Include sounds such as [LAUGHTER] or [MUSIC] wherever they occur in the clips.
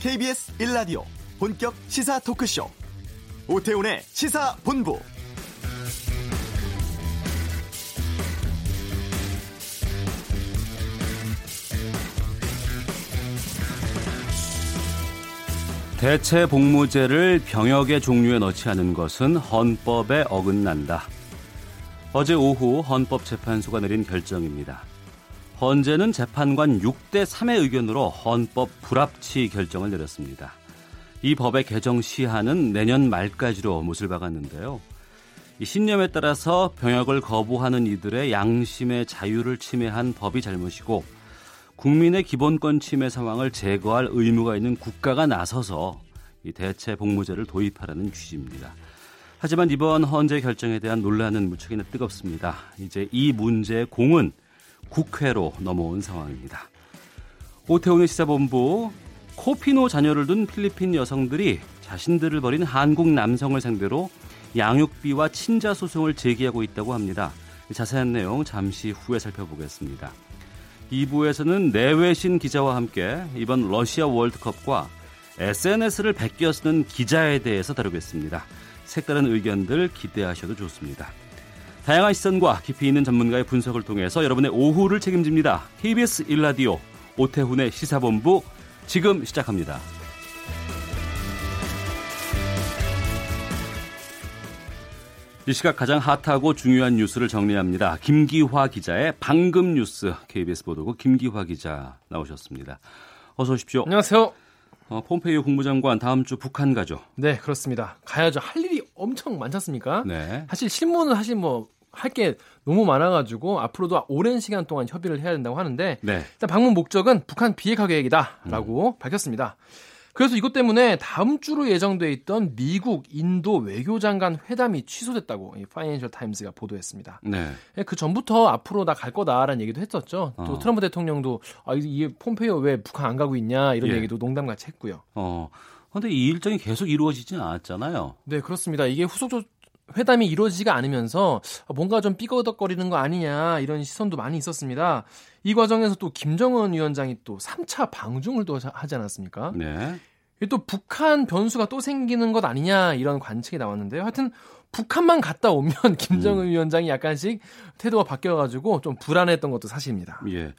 KBS 1라디오 본격 시사 토크쇼 오태훈의 시사본부 대체 복무제를 병역의 종류에 넣지 않은 것은 헌법에 어긋난다. 어제 오후 헌법재판소가 내린 결정입니다. 헌재는 재판관 6대 3의 의견으로 헌법 불합치 결정을 내렸습니다. 이 법의 개정 시한은 내년 말까지로 못을 박았는데요. 이 신념에 따라서 병역을 거부하는 이들의 양심의 자유를 침해한 법이 잘못이고 국민의 기본권 침해 상황을 제거할 의무가 있는 국가가 나서서 이 대체 복무제를 도입하라는 취지입니다. 하지만 이번 헌재 결정에 대한 논란은 무척이나 뜨겁습니다. 이제 이 문제의 공은 국회로 넘어온 상황입니다. 오태훈의 시사본부 코피노 자녀를 둔 필리핀 여성들이 자신들을 버린 한국 남성을 상대로 양육비와 친자 소송을 제기하고 있다고 합니다. 자세한 내용 잠시 후에 살펴보겠습니다. 2부에서는 내외신 기자와 함께 이번 러시아 월드컵과 SNS를 베껴 쓰는 기자에 대해서 다루겠습니다. 색다른 의견들 기대하셔도 좋습니다. 다양한 시선과 깊이 있는 전문가의 분석을 통해서 여러분의 오후를 책임집니다. KBS 1라디오 오태훈의 시사본부 지금 시작합니다. 이 시각 가장 핫하고 중요한 뉴스를 정리합니다. 김기화 기자의 방금 뉴스 KBS 보도국 김기화 기자 나오셨습니다. 어서 오십시오. 안녕하세요. 어, 폼페이오 국무장관 다음 주 북한 가죠. 네, 그렇습니다. 가야죠. 할 일이 엄청 많지 않습니까? 네. 사실 신문은 사실 뭐 할 게 너무 많아가지고 앞으로도 오랜 시간 동안 협의를 해야 된다고 하는데 네. 일단 방문 목적은 북한 비핵화 계획이다라고 음. 밝혔습니다. 그래서 이것 때문에 다음 주로 예정돼 있던 미국, 인도 외교장관 회담이 취소됐다고 이 파이낸셜 타임스가 보도했습니다. 네. 그 전부터 앞으로 나 갈 거다라는 얘기도 했었죠. 또 어. 트럼프 대통령도 아, 이게 폼페이오 왜 북한 안 가고 있냐 이런 예. 얘기도 농담같이 했고요. 어. 근데 이 일정이 계속 이루어지지는 않았잖아요. 네, 그렇습니다. 이게 후속 조- 회담이 이루어지지가 않으면서 뭔가 좀 삐거덕거리는 거 아니냐 이런 시선도 많이 있었습니다. 이 과정에서 또 김정은 위원장이 또 3차 방중을 또 하지 않았습니까? 네. 또 북한 변수가 또 생기는 것 아니냐 이런 관측이 나왔는데요. 하여튼 북한만 갔다 오면 [LAUGHS] 김정은 위원장이 약간씩 태도가 바뀌어가지고 좀 불안했던 것도 사실입니다. 예.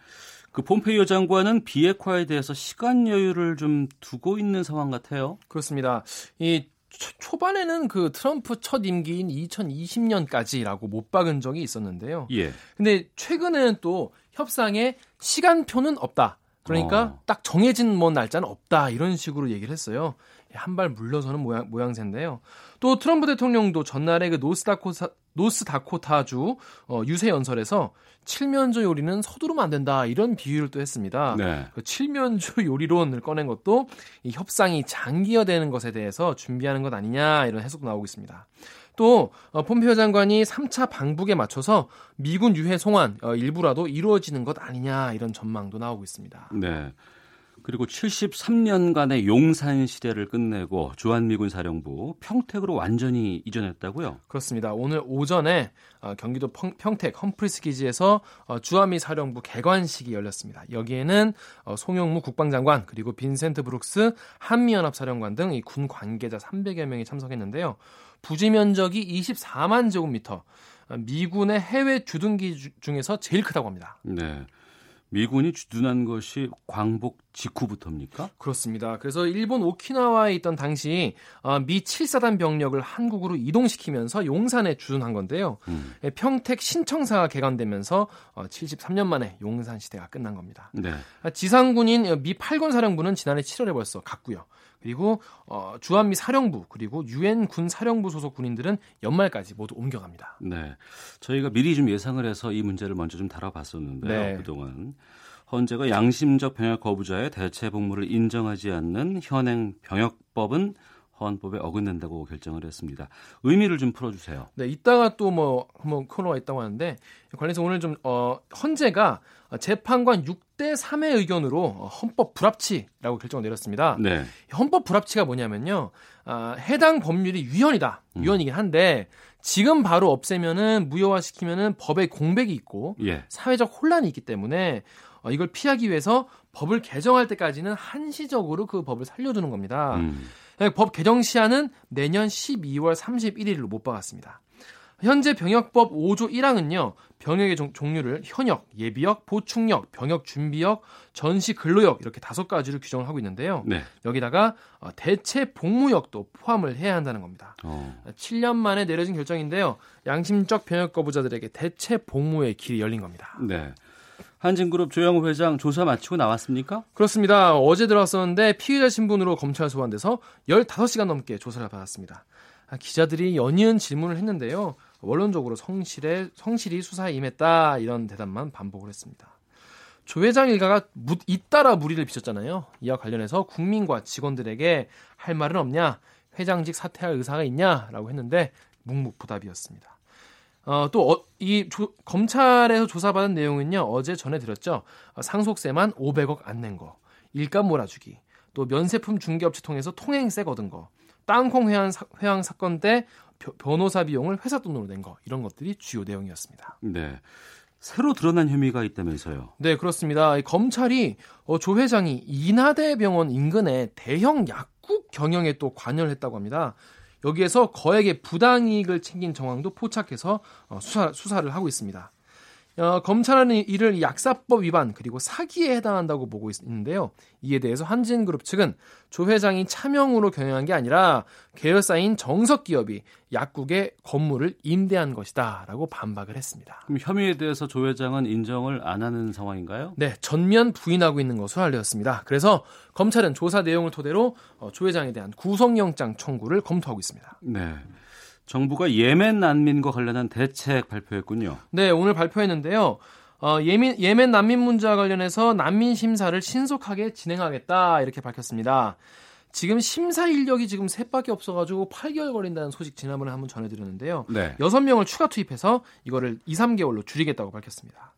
그 폼페이오 장관은 비핵화에 대해서 시간 여유를 좀 두고 있는 상황 같아요. 그렇습니다. 이 초- 초반에는 그 트럼프 첫 임기인 2020년까지라고 못 박은 적이 있었는데요. 예. 근데 최근에는 또 협상에 시간표는 없다. 그러니까 어. 딱 정해진 뭐 날짜는 없다. 이런 식으로 얘기를 했어요. 한 발 물러서는 모양, 모양새인데요. 또 트럼프 대통령도 전날에 그 노스다코타, 노스다코타주 어, 유세 연설에서 칠면조 요리는 서두르면 안 된다. 이런 비유를 또 했습니다. 네. 그 칠면조 [LAUGHS] 요리론을 꺼낸 것도 이 협상이 장기화되는 것에 대해서 준비하는 것 아니냐 이런 해석도 나오고 있습니다. 또 어, 폼페이오 장관이 3차 방북에 맞춰서 미군 유해 송환 어, 일부라도 이루어지는 것 아니냐 이런 전망도 나오고 있습니다. 네. 그리고 73년간의 용산 시대를 끝내고 주한미군 사령부 평택으로 완전히 이전했다고요? 그렇습니다. 오늘 오전에 어, 경기도 평, 평택 험프리스 기지에서 어, 주한미 사령부 개관식이 열렸습니다. 여기에는 어, 송영무 국방장관 그리고 빈센트 브룩스 한미연합 사령관 등이군 관계자 300여 명이 참석했는데요. 부지 면적이 24만 제곱미터. 어, 미군의 해외 주둔기 주- 중에서 제일 크다고 합니다. 네. 미군이 주둔한 것이 광복 직후부터입니까? 그렇습니다. 그래서 일본 오키나와에 있던 당시 어, 미 7사단 병력을 한국으로 이동시키면서 용산에 주둔한 건데요. 음. 예, 평택 신청사가 개관되면서 어, 73년 만에 용산 시대가 끝난 겁니다. 네. 아, 지상군인 미 8군 사령부는 지난해 7월에 벌써 갔고요. 그리고 어, 주한미 사령부 그리고 유엔 군 사령부 소속 군인들은 연말까지 모두 옮겨갑니다. 네. 저희가 미리 좀 예상을 해서 이 문제를 먼저 좀 다뤄봤었는데요. 네. 그동안. 헌재가 양심적 병역 거부자의 대체 복무를 인정하지 않는 현행 병역법은 헌법에 어긋낸다고 결정을 했습니다. 의미를 좀 풀어주세요. 네, 이따가 또 뭐 한번 코너가 있다고 하는데 관련해서 오늘 좀 어, 헌재가 재판관 6대 3의 의견으로 어, 헌법 불합치라고 결정을 내렸습니다. 네. 헌법 불합치가 뭐냐면요. 아, 해당 법률이 위헌이다. 위헌이긴 한데 지금 바로 없애면은 무효화시키면은 법에 공백이 있고 예. 사회적 혼란이 있기 때문에 어, 이걸 피하기 위해서 법을 개정할 때까지는 한시적으로 그 법을 살려두는 겁니다. 음. 법 개정 시한은 내년 12월 31일로 못 박았습니다. 현재 병역법 5조 1항은요. 병역의 종, 류를 현역, 예비역, 보충역, 병역 준비역, 전시 근로역 이렇게 다섯 가지를 규정을 하고 있는데요. 네. 여기다가 어, 대체 복무역도 포함을 해야 한다는 겁니다. 어. 7년 만에 내려진 결정인데요. 양심적 병역 거부자들에게 대체 복무의 길이 열린 겁니다. 네. 한진그룹 조영우 회장 조사 마치고 나왔습니까? 그렇습니다. 어제 들어왔었는데 피의자 신분으로 검찰 소환돼서 15시간 넘게 조사를 받았습니다. 아, 기자들이 연이은 질문을 했는데요. 원론적으로 성실에, 성실히 수사에 임했다 이런 대답만 반복을 했습니다. 조 회장 일가가 무, 잇따라 무리를 비쳤잖아요. 이와 관련해서 국민과 직원들에게 할 말은 없냐, 회장직 사퇴할 의사가 있냐라고 했는데 묵묵부답이었습니다. 어, 또이 어, 검찰에서 조사받은 내용은요 어제 전해드렸죠. 어, 상속세만 500억 안 낸 거, 일감 몰아주기, 또 면세품 중개업체 통해서 통행세 거둔 거, 땅콩 회항, 사, 회항 사건 때 변호사 비용을 회사 돈으로 낸 거 이런 것들이 주요 내용이었습니다. 네. 새로 드러난 혐의가 있다면서요? 네, 그렇습니다. 검찰이 어, 조 회장이 인하대 병원 인근에 대형 약국 경영에 또 관여를 했다고 합니다. 여기에서 거액의 부당이익을 챙긴 정황도 포착해서 어, 수사, 수사를 하고 있습니다. 어, 검찰은 이를 약사법 위반 그리고 사기에 해당한다고 보고 있는데요. 이에 대해서 한진그룹 측은 조 회장이 차명으로 경영한 게 아니라 계열사인 정석기업이 약국의 건물을 임대한 것이다라고 반박을 했습니다. 그럼 혐의에 대해서 조 회장은 인정을 안 하는 상황인가요? 네, 전면 부인하고 있는 것으로 알려졌습니다. 그래서 검찰은 조사 내용을 토대로 어, 조 회장에 대한 구속영장 청구를 검토하고 있습니다. 네. 정부가 예멘 난민과 관련한 대책 발표했군요. 네, 오늘 발표했는데요. 어, 예멘, 예멘 난민 문제와 관련해서 난민 심사를 신속하게 진행하겠다 이렇게 밝혔습니다. 지금 심사 인력이 지금 셋밖에 없어가지고 8개월 걸린다는 소식 지난번에 한번 전해드렸는데요. 네. 6명을 추가 투입해서 이거를 2, 3개월로 줄이겠다고 밝혔습니다.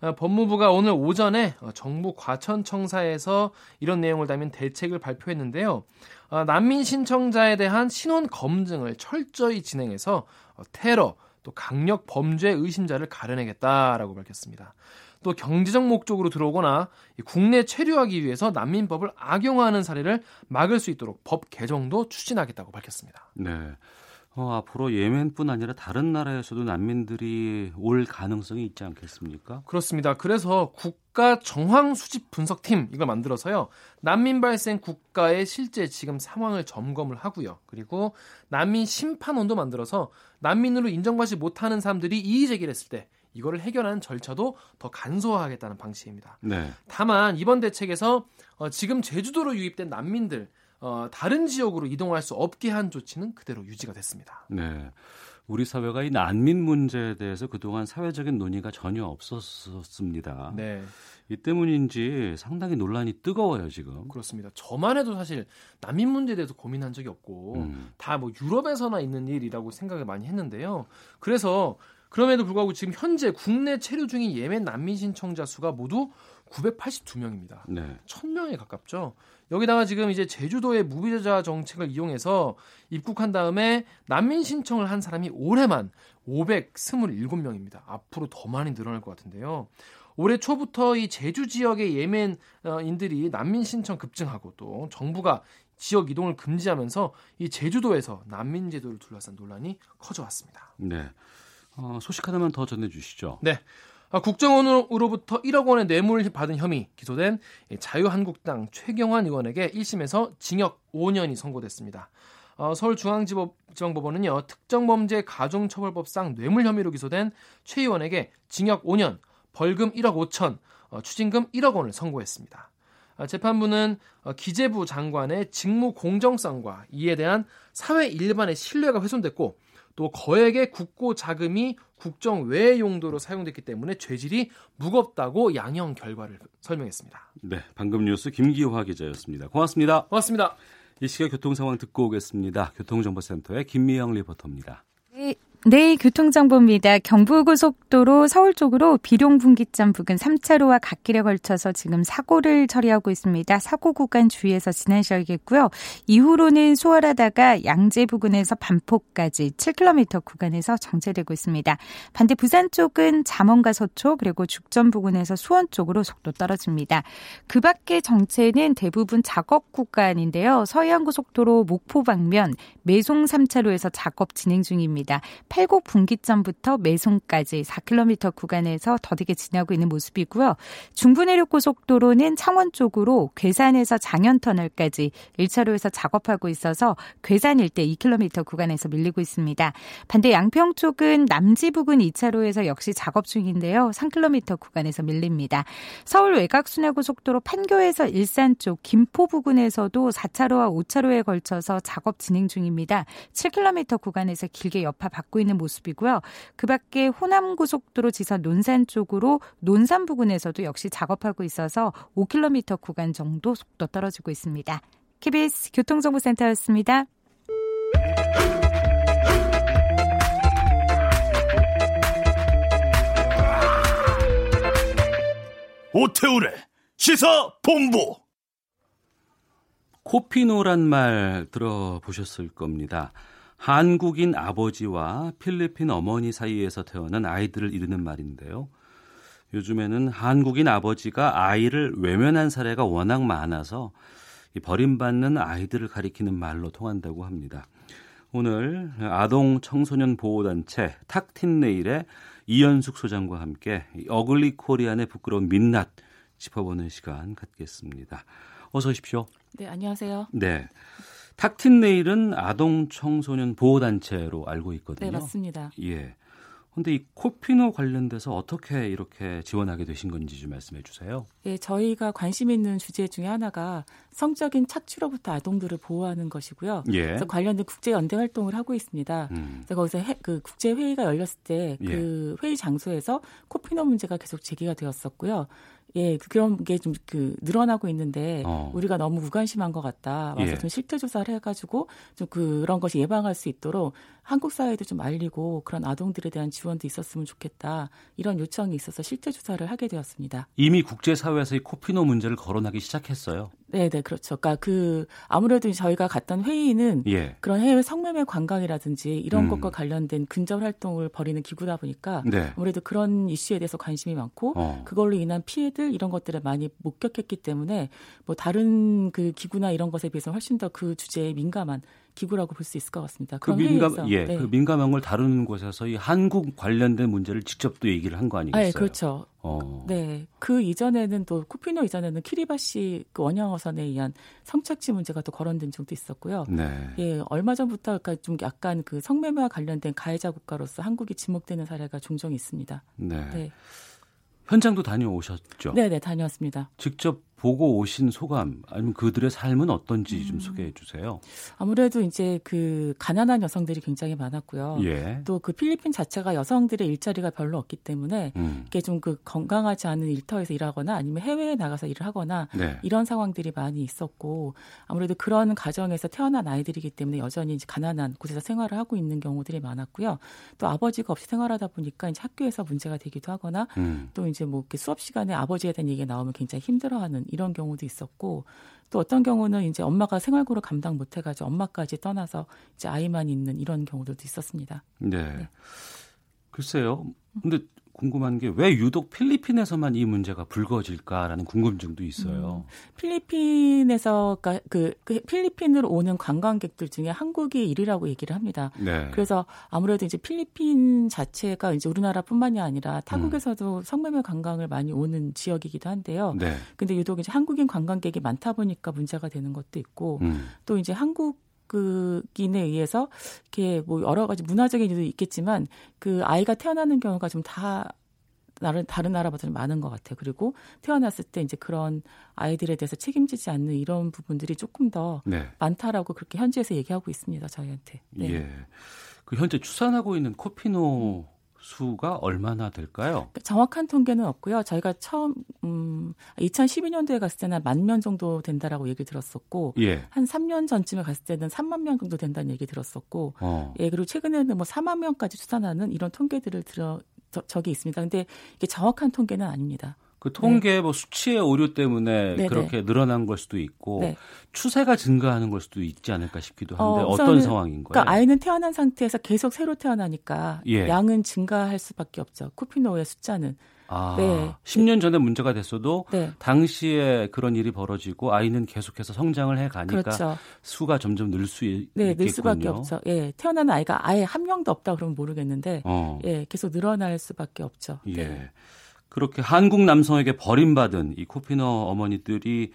어, 법무부가 오늘 오전에 어, 정부 과천청사에서 이런 내용을 담은 대책을 발표했는데요. 어, 난민 신청자에 대한 신원 검증을 철저히 진행해서 테러 또 강력 범죄 의심자를 가려내겠다라고 밝혔습니다. 또 경제적 목적으로 들어오거나 국내 체류하기 위해서 난민법을 악용하는 사례를 막을 수 있도록 법 개정도 추진하겠다고 밝혔습니다. 네. 어, 앞으로 예멘뿐 아니라 다른 나라에서도 난민들이 올 가능성이 있지 않겠습니까? 그렇습니다. 그래서 국 가 정황 수집 분석팀 이걸 만들어서요. 난민 발생 국가의 실제 지금 상황을 점검을 하고요. 그리고 난민 심판원도 만들어서 난민으로 인정받지 못하는 사람들이 이의 제기를 했을 때 이거를 해결하는 절차도 더 간소화하겠다는 방식입니다. 네. 다만 이번 대책에서 어, 지금 제주도로 유입된 난민들 어, 다른 지역으로 이동할 수 없게 한 조치는 그대로 유지가 됐습니다. 네. 우리 사회가 이 난민 문제에 대해서 그동안 사회적인 논의가 전혀 없었습니다. 네. 이 때문인지 상당히 논란이 뜨거워요, 지금. 그렇습니다. 저만 해도 사실 난민 문제에 대해서 고민한 적이 없고 음. 다뭐 유럽에서나 있는 일이라고 생각을 많이 했는데요. 그래서 그럼에도 불구하고 지금 현재 국내 체류 중인 예멘 난민 신청자 수가 모두 982명입니다. 네. 1000명에 가깝죠. 여기다가 지금 이제 제주도의 무비자 정책을 이용해서 입국한 다음에 난민 신청을 한 사람이 올해만 527명입니다. 앞으로 더 많이 늘어날 것 같은데요. 올해 초부터 이 제주 지역의 예멘인들이 난민 신청 급증하고 또 정부가 지역 이동을 금지하면서 이 제주도에서 난민 제도를 둘러싼 논란이 커져왔습니다. 네. 어, 소식 하나만 더 전해주시죠. 네. 아, 국정원으로부터 1억 원의 뇌물을 받은 혐의 기소된 자유한국당 최경환 의원에게 1심에서 징역 5년이 선고됐습니다. 어, 서울중앙지방법원은요 특정범죄 가중처벌법상 뇌물 혐의로 기소된 최 의원에게 징역 5년, 벌금 1억 5천, 어, 추징금 1억 원을 선고했습니다. 아, 재판부는 어, 기재부 장관의 직무 공정성과 이에 대한 사회 일반의 신뢰가 훼손됐고 또 거액의 국고 자금이 국정 외의 용도로 사용됐기 때문에 죄질이 무겁다고 양형 결과를 설명했습니다. 네, 방금 뉴스 김기화 기자였습니다. 고맙습니다. 고맙습니다. 이 시각 교통 상황 듣고 오겠습니다. 교통정보센터의 김미영 리포터입니다. 네, 네, 교통정보입니다. 경부고속도로 서울 쪽으로 비룡분기점 부근 3차로와 갓길에 걸쳐서 지금 사고를 처리하고 있습니다. 사고 구간 주의해서 지나셔야겠고요. 이후로는 수월하다가 양재 부근에서 반포까지 7km 구간에서 정체되고 있습니다. 반대 부산 쪽은 잠원과 서초 그리고 죽전 부근에서 수원 쪽으로 속도 떨어집니다. 그 밖의 정체는 대부분 작업 구간인데요. 서해안고속도로 목포 방면 매송 3차로에서 작업 진행 중입니다. 팔곡 분기점부터 매송까지 4km 구간에서 더디게 지나고 있는 모습이고요. 중부내륙고속도로는 창원 쪽으로 괴산에서 장현터널까지 1차로에서 작업하고 있어서 괴산 일대 2km 구간에서 밀리고 있습니다. 반대 양평 쪽은 남지 부근 2차로에서 역시 작업 중인데요. 3km 구간에서 밀립니다. 서울 외곽순회고속도로 판교에서 일산 쪽 김포 부근에서도 4차로와 5차로에 걸쳐서 작업 진행 중입니다. 7km 구간에서 길게 여파 받고 있는 있는 모습이고요. 그 밖에 호남 고속도로 지선 논산 쪽으로 논산 부근에서도 역시 작업하고 있어서 5km 구간 정도 속도 떨어지고 있습니다. KBS 교통정보센터였습니다. 오태우래 시사 본부 코피노란 말 들어보셨을 겁니다. 한국인 아버지와 필리핀 어머니 사이에서 태어난 아이들을 이르는 말인데요. 요즘에는 한국인 아버지가 아이를 외면한 사례가 워낙 많아서 버림받는 아이들을 가리키는 말로 통한다고 합니다. 오늘 아동 청소년 보호단체 탁틴네일의 이현숙 소장과 함께 어글리 코리안의 부끄러운 민낯 짚어보는 시간 갖겠습니다. 어서 오십시오. 네, 안녕하세요. 네. 탁틴 네일은 아동 청소년 보호 단체로 알고 있거든요. 네, 맞습니다. 예. 근데 이 코피노 관련돼서 어떻게 이렇게 지원하게 되신 건지 좀 말씀해 주세요. 예, 저희가 관심 있는 주제 중에 하나가 성적인 착취로부터 아동들을 보호하는 것이고요. 예. 그래서 관련된 국제 연대 활동을 하고 있습니다. 음. 그래서 거기서 해, 그 국제 회의가 열렸을 때그 예. 회의 장소에서 코피노 문제가 계속 제기가 되었었고요. 예, 그 그런 게 좀 그 늘어나고 있는데 어. 우리가 너무 무관심한 것 같다. 와서 예. 좀 실태 조사를 해가지고 좀 그런 것이 예방할 수 있도록 한국 사회도 좀 알리고 그런 아동들에 대한 지원도 있었으면 좋겠다. 이런 요청이 있어서 실태 조사를 하게 되었습니다. 이미 국제 사회에서 이 코피노 문제를 거론하기 시작했어요. 네, 네, 그렇죠. 그러니까 그 아무래도 저희가 갔던 회의는 예. 그런 해외 성매매 관광이라든지 이런 음. 것과 관련된 근절 활동을 벌이는 기구다 보니까 네. 아무래도 그런 이슈에 대해서 관심이 많고 어. 그걸로 인한 피해들 이런 것들을 많이 목격했기 때문에 뭐 다른 그 기구나 이런 것에 비해서 훨씬 더 그 주제에 민감한 기구라고 볼 수 있을 것 같습니다. 그 민감 예, 네. 그 민감한 걸 다루는 곳에서 이 한국 관련된 문제를 직접 또 얘기를 한 거 아니겠어요? 아, 예, 그렇죠. 어. 네, 그 이전에는 또 쿠피노 이전에는 키리바시 그 원양어선에 의한 성착취 문제가 또 거론된 적도 있었고요. 네. 예, 얼마 전부터 그러니까 좀 약간 그 성매매와 관련된 가해자 국가로서 한국이 지목되는 사례가 종종 있습니다. 네. 네. 현장도 다녀오셨죠? 네, 네, 다녀왔습니다. 직접 보고 오신 소감 아니면 그들의 삶은 어떤지 좀 음. 소개해 주세요. 아무래도 이제 그 가난한 여성들이 굉장히 많았고요. 예. 또그 필리핀 자체가 여성들의 일자리가 별로 없기 때문에 음. 이게 좀 그 건강하지 않은 일터에서 일하거나 아니면 해외에 나가서 일을 하거나 네. 이런 상황들이 많이 있었고 아무래도 그런 가정에서 태어난 아이들이기 때문에 여전히 이제 가난한 곳에서 생활을 하고 있는 경우들이 많았고요. 또 아버지가 없이 생활하다 보니까 이제 학교에서 문제가 되기도 하거나 음. 또 이제 뭐 수업 시간에 아버지에 대한 얘기가 나오면 굉장히 힘들어하는 이런 경우도 있었고 또 어떤 경우는 이제 엄마가 생활고를 감당 못 해가지고 엄마까지 떠나서 이제 아이만 있는 이런 경우들도 있었습니다. 네. 네. 글쎄요. 근데 궁금한 게 왜 유독 필리핀에서만 이 문제가 불거질까라는 궁금증도 있어요. 음, 필리핀에서 그, 그, 필리핀으로 오는 관광객들 중에 한국이 1위라고 얘기를 합니다. 네. 그래서 아무래도 이제 필리핀 자체가 이제 우리나라뿐만이 아니라 타국에서도 음. 성매매 관광을 많이 오는 지역이기도 한데요. 네. 근데 유독 이제 한국인 관광객이 많다 보니까 문제가 되는 것도 있고 음. 또 이제 한국 그인에 의해서 이렇게 뭐 여러 가지 문화적인 이유도 있겠지만 그 아이가 태어나는 경우가 좀다 다른 다른 나라보다 좀 많은 것 같아요. 그리고 태어났을 때 이제 그런 아이들에 대해서 책임지지 않는 이런 부분들이 조금 더 네. 많다라고 그렇게 현지에서 얘기하고 있습니다. 저희한테. 네. 예. 그 현재 추산하고 있는 코피노 수가 얼마나 될까요? 그러니까 정확한 통계는 없고요. 저희가 처음 음 2012년도에 갔을 때는 만 명 정도 된다라고 얘기 들었었고 예. 한 3년 전쯤에 갔을 때는 3만 명 정도 된다는 얘기 들었었고 어. 예 그리고 최근에는 뭐 4만 명까지 추산하는 이런 통계들을 들어 저, 적이 있습니다. 근데 이게 정확한 통계는 아닙니다. 그 통계 네. 뭐 수치의 오류 때문에 네네. 그렇게 늘어난 걸 수도 있고 네. 추세가 증가하는 걸 수도 있지 않을까 싶기도 한데 어, 떤 상황인 거예요? 그러니까 아이는 태어난 상태에서 계속 새로 태어나니까 예. 양은 증가할 수밖에 없죠. 쿠피노의 숫자는. 아, 네. 10년 전에 문제가 됐어도 네. 당시에 그런 일이 벌어지고 아이는 계속해서 성장을 해 가니까 그렇죠. 수가 점점 늘 수 있겠군요. 네, 늘 수밖에 없죠. 예. 태어난 아이가 아예 한 명도 없다 그러면 모르겠는데 어. 예, 계속 늘어날 수밖에 없죠. 예. 네. 그렇게 한국 남성에게 버림받은 이 코피너 어머니들이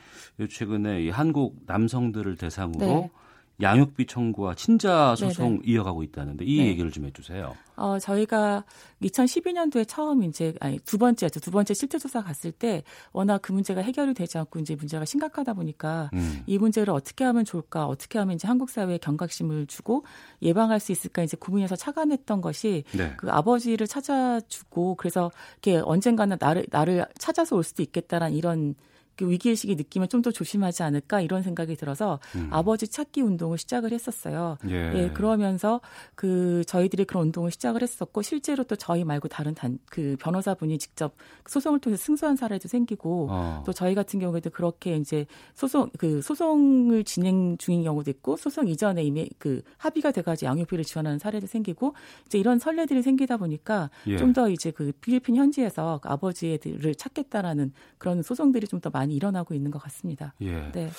최근에 이 한국 남성들을 대상으로 네. 양육비 청구와 친자 소송 네네. 이어가고 있다는데 이 네. 얘기를 좀 해주세요. 어, 저희가 2012년도에 처음 이제 아니 두 번째죠. 두 번째 실태 조사 갔을 때 워낙 그 문제가 해결이 되지 않고 이제 문제가 심각하다 보니까 음. 이 문제를 어떻게 하면 좋을까? 어떻게 하면 이제 한국 사회에 경각심을 주고 예방할 수 있을까? 이제 고민해서 차관했던 것이 네. 그 아버지를 찾아주고 그래서 이렇게 언젠가는 나를 나를 찾아서 올 수도 있겠다라는 이런 그 위기의식이 느끼면 좀 더 조심하지 않을까 이런 생각이 들어서 음. 아버지 찾기 운동을 시작을 했었어요. 예. 예. 그러면서 그 저희들이 그런 운동을 시작을 했었고 실제로 또 저희 말고 다른 단 그 변호사분이 직접 소송을 통해서 승소한 사례도 생기고 어. 또 저희 같은 경우에도 그렇게 이제 소송 그 소송을 진행 중인 경우도 있고 소송 이전에 이미 그 합의가 돼가지고 양육비를 지원하는 사례도 생기고 이제 이런 선례들이 생기다 보니까 예. 좀더 이제 그 필리핀 현지에서 그 아버지를 찾겠다라는 그런 소송들이 좀 더 많이 일어나. 일어나고 있는 것 같습니다. 예. 네.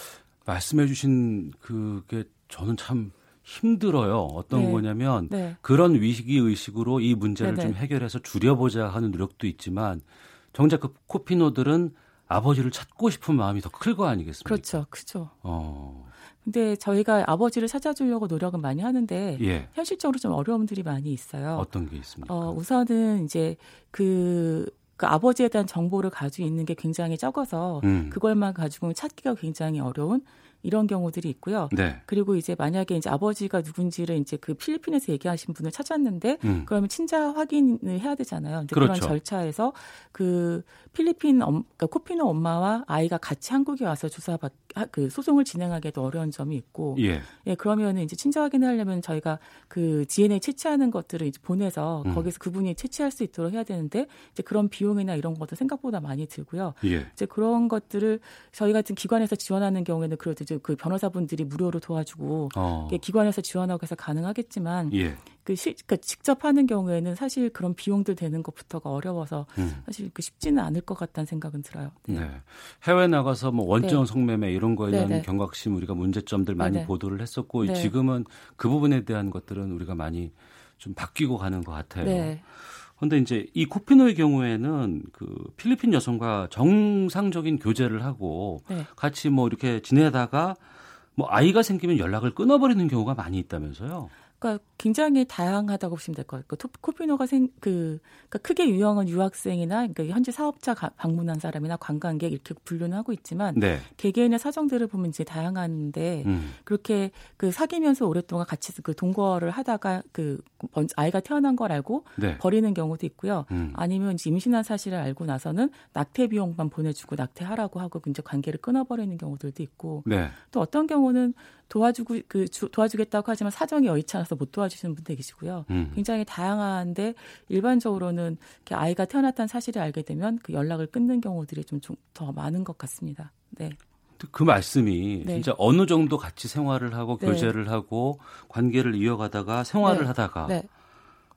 말씀해 주신 그게 저는 참 힘들어요. 어떤 네. 거냐면 네. 그런 위기 의식으로 이 문제를 네네. 좀 해결해서 줄여보자 하는 노력도 있지만 정작 그 코피노들은 아버지를 찾고 싶은 마음이 더 클 거 아니겠습니까? 그렇죠, 크죠. 어. 근데 저희가 아버지를 찾아주려고 노력은 많이 하는데 예. 현실적으로 좀 어려움들이 많이 있어요. 어떤 게 있습니까? 어, 우선은 이제 그 그 아버지에 대한 정보를 가지고 있는 게 굉장히 적어서 음. 그걸만 가지고 찾기가 굉장히 어려운 이런 경우들이 있고요. 네. 그리고 이제 만약에 이제 아버지가 누군지를 이제 그 필리핀에서 얘기하신 분을 찾았는데 음. 그러면 친자 확인을 해야 되잖아요. 그렇죠. 그런 절차에서 그 필리핀 엄, 그러니까 코피노 엄마와 아이가 같이 한국에 와서 조사받 그 소송을 진행하기에도 어려운 점이 있고 예, 예 그러면은 이제 친자 확인을 하려면 저희가 그 DNA 채취하는 것들을 이제 보내서 음. 거기서 그분이 채취할 수 있도록 해야 되는데 이제 그런 비용이나 이런 것도 생각보다 많이 들고요. 예. 이제 그런 것들을 저희 같은 기관에서 지원하는 경우에는 그래도 이제 그 변호사분들이 무료로 도와주고 어. 기관에서 지원하고 해서 가능하겠지만 예. 그 시, 그러니까 직접 하는 경우에는 사실 그런 비용들 되는 것부터가 어려워서 음. 사실 그 쉽지는 않을 것 같다는 생각은 들어요. 네. 네. 해외 나가서 뭐 원정 네. 성매매 이런 거에 대한 네네. 경각심 우리가 문제점들 많이 네네. 보도를 했었고 네. 지금은 그 부분에 대한 것들은 우리가 많이 좀 바뀌고 가는 것 같아요. 네. 그런데 이제 이 코피노의 경우에는 그 필리핀 여성과 정상적인 교제를 하고 네. 같이 뭐 이렇게 지내다가 뭐 아이가 생기면 연락을 끊어버리는 경우가 많이 있다면서요. 그러니까 굉장히 다양하다고 보시면 될 것 같고 코피노가 생, 그, 그러니까 크게 유형은 유학생이나 그러니까 현지 사업자 가, 방문한 사람이나 관광객 이렇게 분류는 하고 있지만 네. 개개인의 사정들을 보면 이제 다양한데 음. 그렇게 그 사귀면서 오랫동안 같이 그 동거를 하다가 그 아이가 태어난 걸 알고 네. 버리는 경우도 있고요. 음. 아니면 임신한 사실을 알고 나서는 낙태 비용만 보내주고 낙태하라고 하고 이제 관계를 끊어버리는 경우들도 있고 네. 또 어떤 경우는 도와주고 그 주, 도와주겠다고 하지만 사정이 여의치 않아서 못 도와주시는 분들 계시고요. 음. 굉장히 다양한데 일반적으로는 이렇게 아이가 태어났다는 사실을 알게 되면 그 연락을 끊는 경우들이 좀 더 많은 것 같습니다. 네. 그 말씀이 네. 진짜 어느 정도 같이 생활을 하고 네. 교제를 하고 관계를 이어가다가 생활을 네. 하다가 네.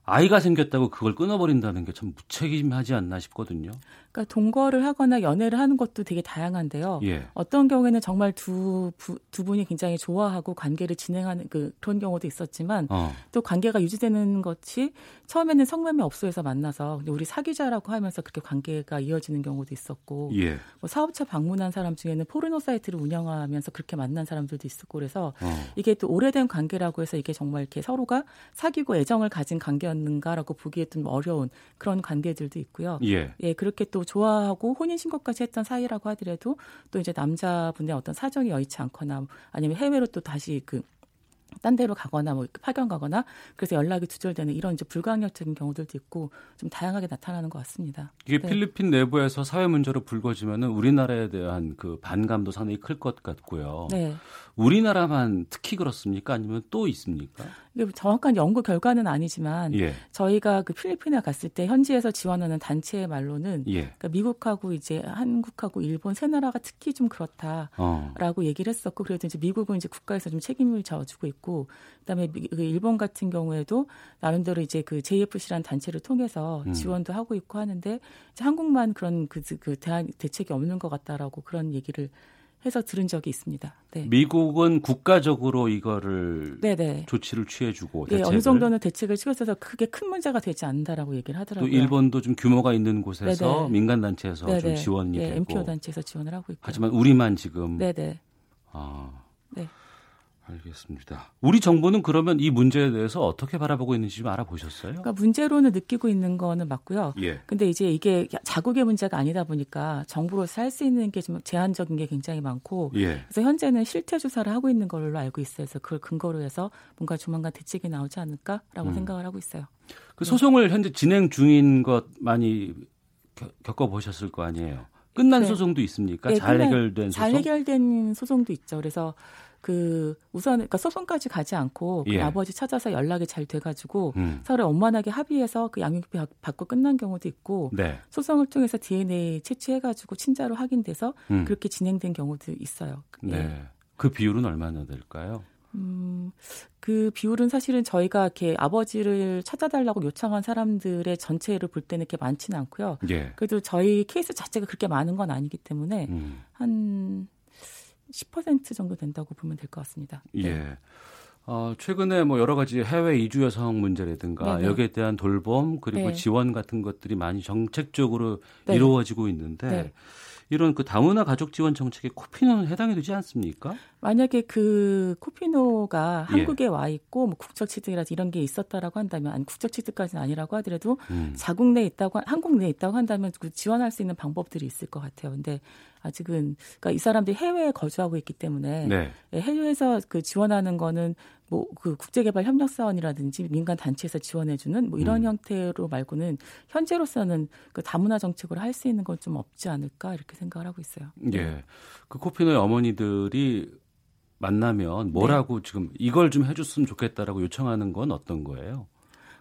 아이가 생겼다고 그걸 끊어버린다는 게 참 무책임하지 않나 싶거든요. 그러니까 동거를 하거나 연애를 하는 것도 되게 다양한데요. 예. 어떤 경우에는 정말 두, 부, 두 분이 굉장히 좋아하고 관계를 진행하는 그 그런 경우도 있었지만 어. 또 관계가 유지되는 것이 처음에는 성매매 업소에서 만나서 우리 사귀자라고 하면서 그렇게 관계가 이어지는 경우도 있었고 예. 뭐 사업차 방문한 사람 중에는 포르노 사이트를 운영하면서 그렇게 만난 사람들도 있었고 그래서 어. 이게 또 오래된 관계라고 해서 이게 정말 이렇게 서로가 사귀고 애정을 가진 관계 였는가라고 보기에 좀 어려운 그런 관계들도 있고요. 예, 예 그렇게 또 좋아하고 혼인 신고까지 했던 사이라고 하더라도 또 이제 남자분의 어떤 사정이 여의치 않거나 아니면 해외로 또 다시 그딴 데로 가거나 뭐 파견 가거나 그래서 연락이 두절되는 이런 이제 불가항력적인 경우들도 있고 좀 다양하게 나타나는 것 같습니다. 이게 네. 필리핀 내부에서 사회 문제로 불거지면은 우리나라에 대한 그 반감도 상당히 클 것 같고요. 네. 우리나라만 특히 그렇습니까? 아니면 또 있습니까? 정확한 연구 결과는 아니지만 예. 저희가 그 필리핀에 갔을 때 현지에서 지원하는 단체의 말로는 예. 그러니까 미국하고 이제 한국하고 일본 세 나라가 특히 좀 그렇다라고 어. 얘기를 했었고 그래도 이제 미국은 이제 국가에서 좀 책임을 져주고 있고 그다음에 그 일본 같은 경우에도 나름대로 이제 그 JFC라는 단체를 통해서 음. 지원도 하고 있고 하는데 한국만 그런 그, 그 대안 대책이 없는 것 같다라고 그런 얘기를 해서 들은 적이 있습니다. 네. 미국은 국가적으로 이거를 네네. 조치를 취해주고 네, 어느 정도는 대책을 취해서 크게 큰 문제가 되지 않는다라고 얘기를 하더라고요. 또 일본도 좀 규모가 있는 곳에서 민간 단체에서 좀 지원이 네, 되고 MPO 단체에서 지원을 하고 있고 하지만 우리만 지금 네네. 아. 네. 알겠습니다. 우리 정부는 그러면 이 문제에 대해서 어떻게 바라보고 있는지 좀 알아보셨어요? 그러니까 문제로는 느끼고 있는 거는 맞고요. 예. 근데 이제 이게 자국의 문제가 아니다 보니까 정부로서 할 수 있는 게 좀 제한적인 게 굉장히 많고 예. 그래서 현재는 실태 조사를 하고 있는 걸로 알고 있어요. 그래서 그걸 근거로 해서 뭔가 조만간 대책이 나오지 않을까라고 음. 생각을 하고 있어요. 그 소송을 현재 진행 중인 것 많이 겪어 보셨을 거 아니에요. 끝난 네. 소송도 있습니까? 네, 잘 해결된 소송? 잘 해결된 소송도 있죠. 그래서 그 우선 그러니까 소송까지 가지 않고 그 예. 아버지 찾아서 연락이 잘 돼가지고 음. 서로 원만하게 합의해서 그 양육비 받고 끝난 경우도 있고 네. 소송을 통해서 DNA 채취해가지고 친자로 확인돼서 음. 그렇게 진행된 경우도 있어요. 네. 예. 그 비율은 얼마나 될까요? 음, 그 비율은 사실은 저희가 이렇게 아버지를 찾아달라고 요청한 사람들의 전체를 볼 때는 이렇게 많지는 않고요. 예. 그래도 저희 케이스 자체가 그렇게 많은 건 아니기 때문에 음. 한 10% 정도 된다고 보면 될 것 같습니다. 네. 예. 어, 최근에 뭐 여러 가지 해외 이주 여성 문제라든가 네네. 여기에 대한 돌봄 그리고 네. 지원 같은 것들이 많이 정책적으로 네. 이루어지고 있는데 네. 이런 그 다문화 가족 지원 정책에 코피노는 해당이 되지 않습니까? 만약에 그 코피노가 예. 한국에 와 있고 뭐 국적 취득이라든지 이런 게 있었다라고 한다면 아니 국적 취득까지는 아니라고 하더라도 음. 자국 내에 있다고 한국 내에 있다고 한다면 그 지원할 수 있는 방법들이 있을 것 같아요. 근데 아직은 그러니까 이 사람들이 해외에 거주하고 있기 때문에 네. 예, 해외에서 그 지원하는 거는 뭐 그 국제개발 협력 사원이라든지 민간 단체에서 지원해주는 뭐 이런 음. 형태로 말고는 현재로서는 그 다문화 정책으로 할 수 있는 건 좀 없지 않을까 이렇게 생각을 하고 있어요. 예, 그 코피노의 어머니들이 만나면 뭐라고 네. 지금 이걸 좀 해줬으면 좋겠다라고 요청하는 건 어떤 거예요?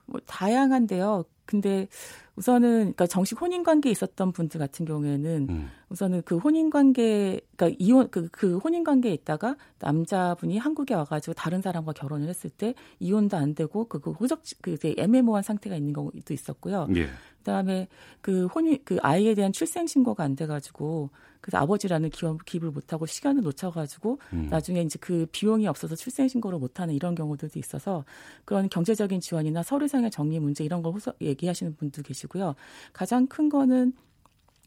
뭐 다양한데요. 근데 우선은 그러니까 정식 혼인 관계에 있었던 분들 같은 경우에는 음. 우선은 그 혼인 관계 그러니까 이혼 그, 그 혼인 관계에 있다가 남자분이 한국에 와 가지고 다른 사람과 결혼을 했을 때 이혼도 안 되고 그, 그 호적 그 애매모호한 상태가 있는 경우도 있었고요. 예. 그다음에 그 혼인 그 아이에 대한 출생 신고가 안 돼가지고 그래서 아버지라는 기업, 기입을 못하고 시간을 놓쳐가지고 음. 나중에 이제 그 비용이 없어서 출생 신고를 못하는 이런 경우들도 있어서 그런 경제적인 지원이나 서류상의 정리 문제 이런 걸 호소, 얘기하시는 분도 계시고요. 가장 큰 거는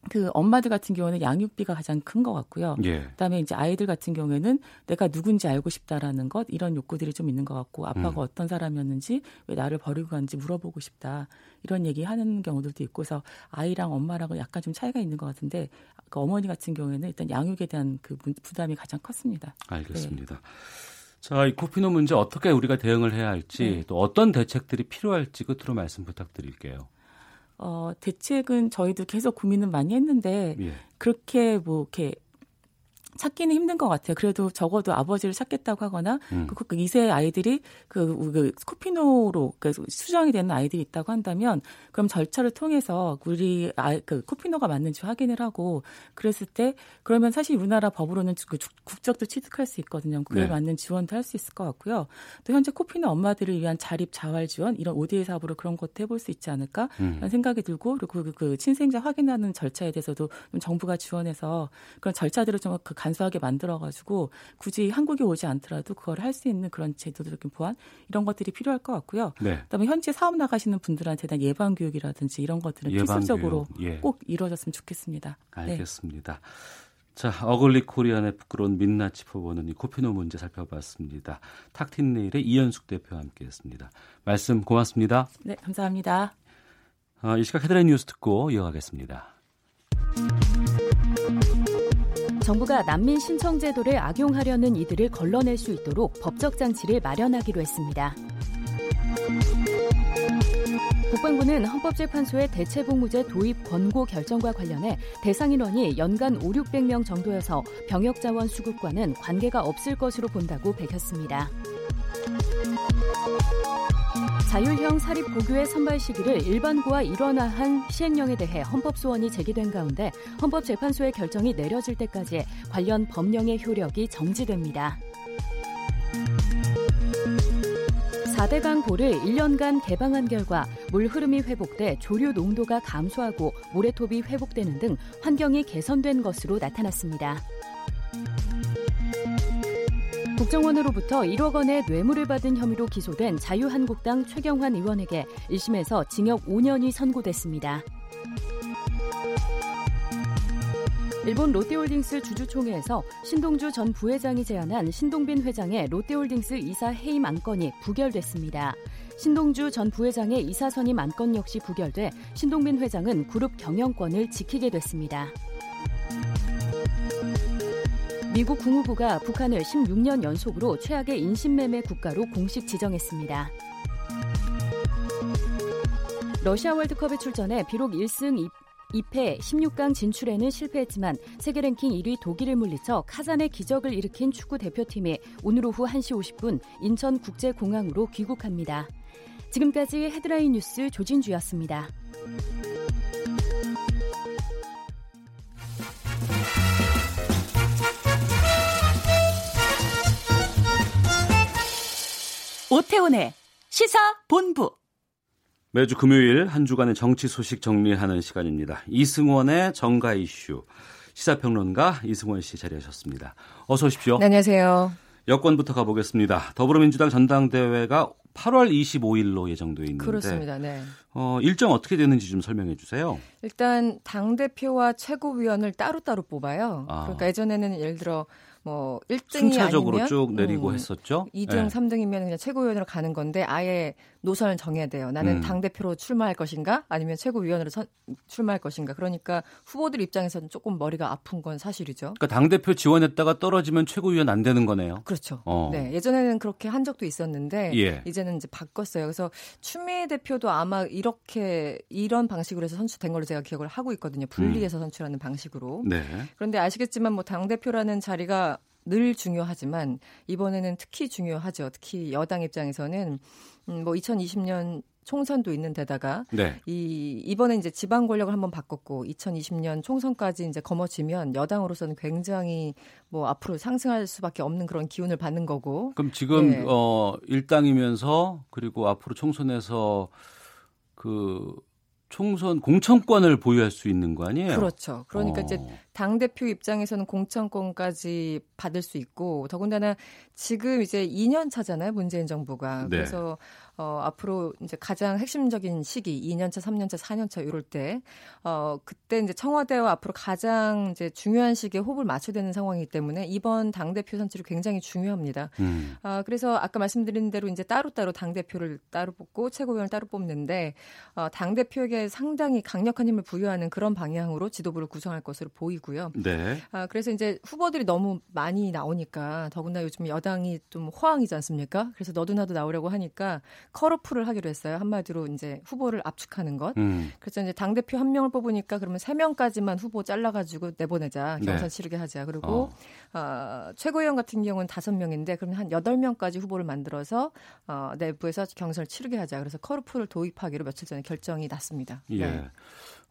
그 엄마들 같은 경우는 양육비가 가장 큰 것 같고요. 예. 그다음에 이제 아이들 같은 경우에는 내가 누군지 알고 싶다라는 것 이런 욕구들이 좀 있는 것 같고 아빠가 음. 어떤 사람이었는지 왜 나를 버리고 간지 물어보고 싶다 이런 얘기 하는 경우들도 있고 서 아이랑 엄마랑은 약간 좀 차이가 있는 것 같은데 그 어머니 같은 경우에는 일단 양육에 대한 그 부담이 가장 컸습니다. 알겠습니다. 네. 자, 이 코피노 문제 어떻게 우리가 대응을 해야 할지 네. 또 어떤 대책들이 필요할지 끝으로 말씀 부탁드릴게요. 어, 대책은 저희도 계속 고민을 많이 했는데 예. 그렇게 뭐 이렇게 찾기는 힘든 것 같아요. 그래도 적어도 아버지를 찾겠다고 하거나 음. 그, 그 2세 아이들이 그, 그 코피노로 그 수정이 되는 아이들이 있다고 한다면 그럼 절차를 통해서 우리 아, 그 코피노가 맞는지 확인을 하고 그랬을 때 그러면 사실 우리나라 법으로는 그 국적도 취득할 수 있거든요. 그에 네. 맞는 지원도 할 수 있을 것 같고요. 또 현재 코피노 엄마들을 위한 자립 자활 지원 이런 ODA 사업으로 그런 것도 해볼 수 있지 않을까 음. 라는 생각이 들고 그리고 그, 그 친생자 확인하는 절차에 대해서도 좀 정부가 지원해서 그런 절차들을 좀그 간소하게 만들어가지고 굳이 한국에 오지 않더라도 그걸 할 수 있는 그런 제도적인 보완 이런 것들이 필요할 것 같고요. 네. 그다음에 현재 사업 나가시는 분들한테 대한 예방 교육이라든지 이런 것들은 예방 필수적으로 예. 꼭 이루어졌으면 좋겠습니다. 네. 알겠습니다. 네. 자, 어글리 코리안의 부끄러운 민낯 짚어보는 이 코피노 문제 살펴봤습니다. 탁틴 네일의 이현숙 대표와 함께했습니다. 말씀 고맙습니다. 네, 감사합니다. 아, 이 시각 헤드라인 뉴스 듣고 이어가겠습니다. 정부가 난민 신청 제도를 악용하려는 이들을 걸러낼 수 있도록 법적 장치를 마련하기로 했습니다. 국방부는 헌법재판소의 대체복무제 도입 권고 결정과 관련해 대상 인원이 연간 5, 600명 정도여서 병역 자원 수급과는 관계가 없을 것으로 본다고 밝혔습니다. 자율형 사립 고교의 선발 시기를 일반고와 일원화한 시행령에 대해 헌법 소원이 제기된 가운데 헌법재판소의 결정이 내려질 때까지 관련 법령의 효력이 정지됩니다. 4대강 보를 1년간 개방한 결과 물 흐름이 회복돼 조류 농도가 감소하고 모래톱이 회복되는 등 환경이 개선된 것으로 나타났습니다. 국정원으로부터 1억 원의 뇌물을 받은 혐의로 기소된 자유한국당 최경환 의원에게 1심에서 징역 5년이 선고됐습니다. 일본 롯데홀딩스 주주총회에서 신동주 전 부회장이 제안한 신동빈 회장의 롯데홀딩스 이사 해임 안건이 부결됐습니다. 신동주 전 부회장의 이사 선임 안건 역시 부결돼 신동빈 회장은 그룹 경영권을 지키게 됐습니다. 미국 국무부가 북한을 16년 연속으로 최악의 인신매매 국가로 공식 지정했습니다. 러시아 월드컵에 출전해 비록 1승 2패 16강 진출에는 실패했지만 세계 랭킹 1위 독일을 물리쳐 카잔의 기적을 일으킨 축구 대표팀이 오늘 오후 1시 50분 인천 국제공항으로 귀국합니다. 지금까지 헤드라인 뉴스 조진주였습니다. 오태훈의 시사 본부 매주 금요일 한 주간의 정치 소식 정리하는 시간입니다. 이승원의 정가 이슈 시사평론가 이승원 씨 자리하셨습니다. 어서 오십시오. 네, 안녕하세요. 여권부터 가보겠습니다. 더불어민주당 전당대회가 8월 25일로 예정돼 있는데 그렇습니다. 네. 어, 일정 어떻게 되는지 좀 설명해 주세요. 일단 당 대표와 최고위원을 따로따로 뽑아요. 아. 그러니까 예전에는 예를 들어 뭐 1등이 순차적으로 아니면 쭉 내리고 음, 했었죠. 2등, 네. 3등이면 그냥 최고위원으로 가는 건데 아예 노선을 정해야 돼요. 나는 음. 당 대표로 출마할 것인가 아니면 최고위원으로 선, 출마할 것인가. 그러니까 후보들 입장에서는 조금 머리가 아픈 건 사실이죠. 그러니까 당 대표 지원했다가 떨어지면 최고위원 안 되는 거네요. 그렇죠. 어. 네, 예전에는 그렇게 한 적도 있었는데 예. 이제는 이제 바꿨어요. 그래서 추미애 대표도 아마 이렇게 이런 방식으로 해서 선출된 걸로 제가 기억을 하고 있거든요. 분리해서 음. 선출하는 방식으로. 네. 그런데 아시겠지만 뭐 당 대표라는 자리가 늘 중요하지만 이번에는 특히 중요하죠. 특히 여당 입장에서는 음, 뭐 2020년 총선도 있는 데다가 네. 이 이번에 이제 지방 권력을 한번 바꿨고 2020년 총선까지 이제 거머쥐면 여당으로서는 굉장히 뭐 앞으로 상승할 수밖에 없는 그런 기운을 받는 거고. 그럼 지금 네. 어 일당이면서 그리고 앞으로 총선에서 그 총선 공천권을 보유할 수 있는 거 아니에요? 그렇죠. 그러니까 어. 이제 당 대표 입장에서는 공천권까지 받을 수 있고 더군다나 지금 이제 2년 차잖아요 문재인 정부가 네. 그래서 어, 앞으로 이제 가장 핵심적인 시기 2년차, 3년차, 4년차 이럴 때 어, 그때 이제 청와대와 앞으로 가장 이제 중요한 시기에 호흡을 맞춰야 되는 상황이기 때문에 이번 당 대표 선출이 굉장히 중요합니다. 음. 아, 그래서 아까 말씀드린 대로 이제 따로따로 당 대표를 따로 뽑고 최고위원을 따로 뽑는데 어, 당 대표에게 상당히 강력한 힘을 부여하는 그런 방향으로 지도부를 구성할 것으로 보이고요. 네. 아, 그래서 이제 후보들이 너무 많이 나오니까 더군다나 요즘 여당이 좀 호황이지 않습니까? 그래서 너도나도 나오려고 하니까 컬오프를 하기로 했어요. 한마디로 이제 후보를 압축하는 것. 음. 그래서 이제 당 대표 한 명을 뽑으니까 그러면 세 명까지만 후보 잘라가지고 내보내자 경선 네. 치르게 하자. 그리고 어. 어, 최고위원 같은 경우는 다섯 명인데 그러면 한 여덟 명까지 후보를 만들어서 어, 내부에서 경선을 치르게 하자. 그래서 컬오프를 도입하기로 며칠 전에 결정이 났습니다. 예. 네.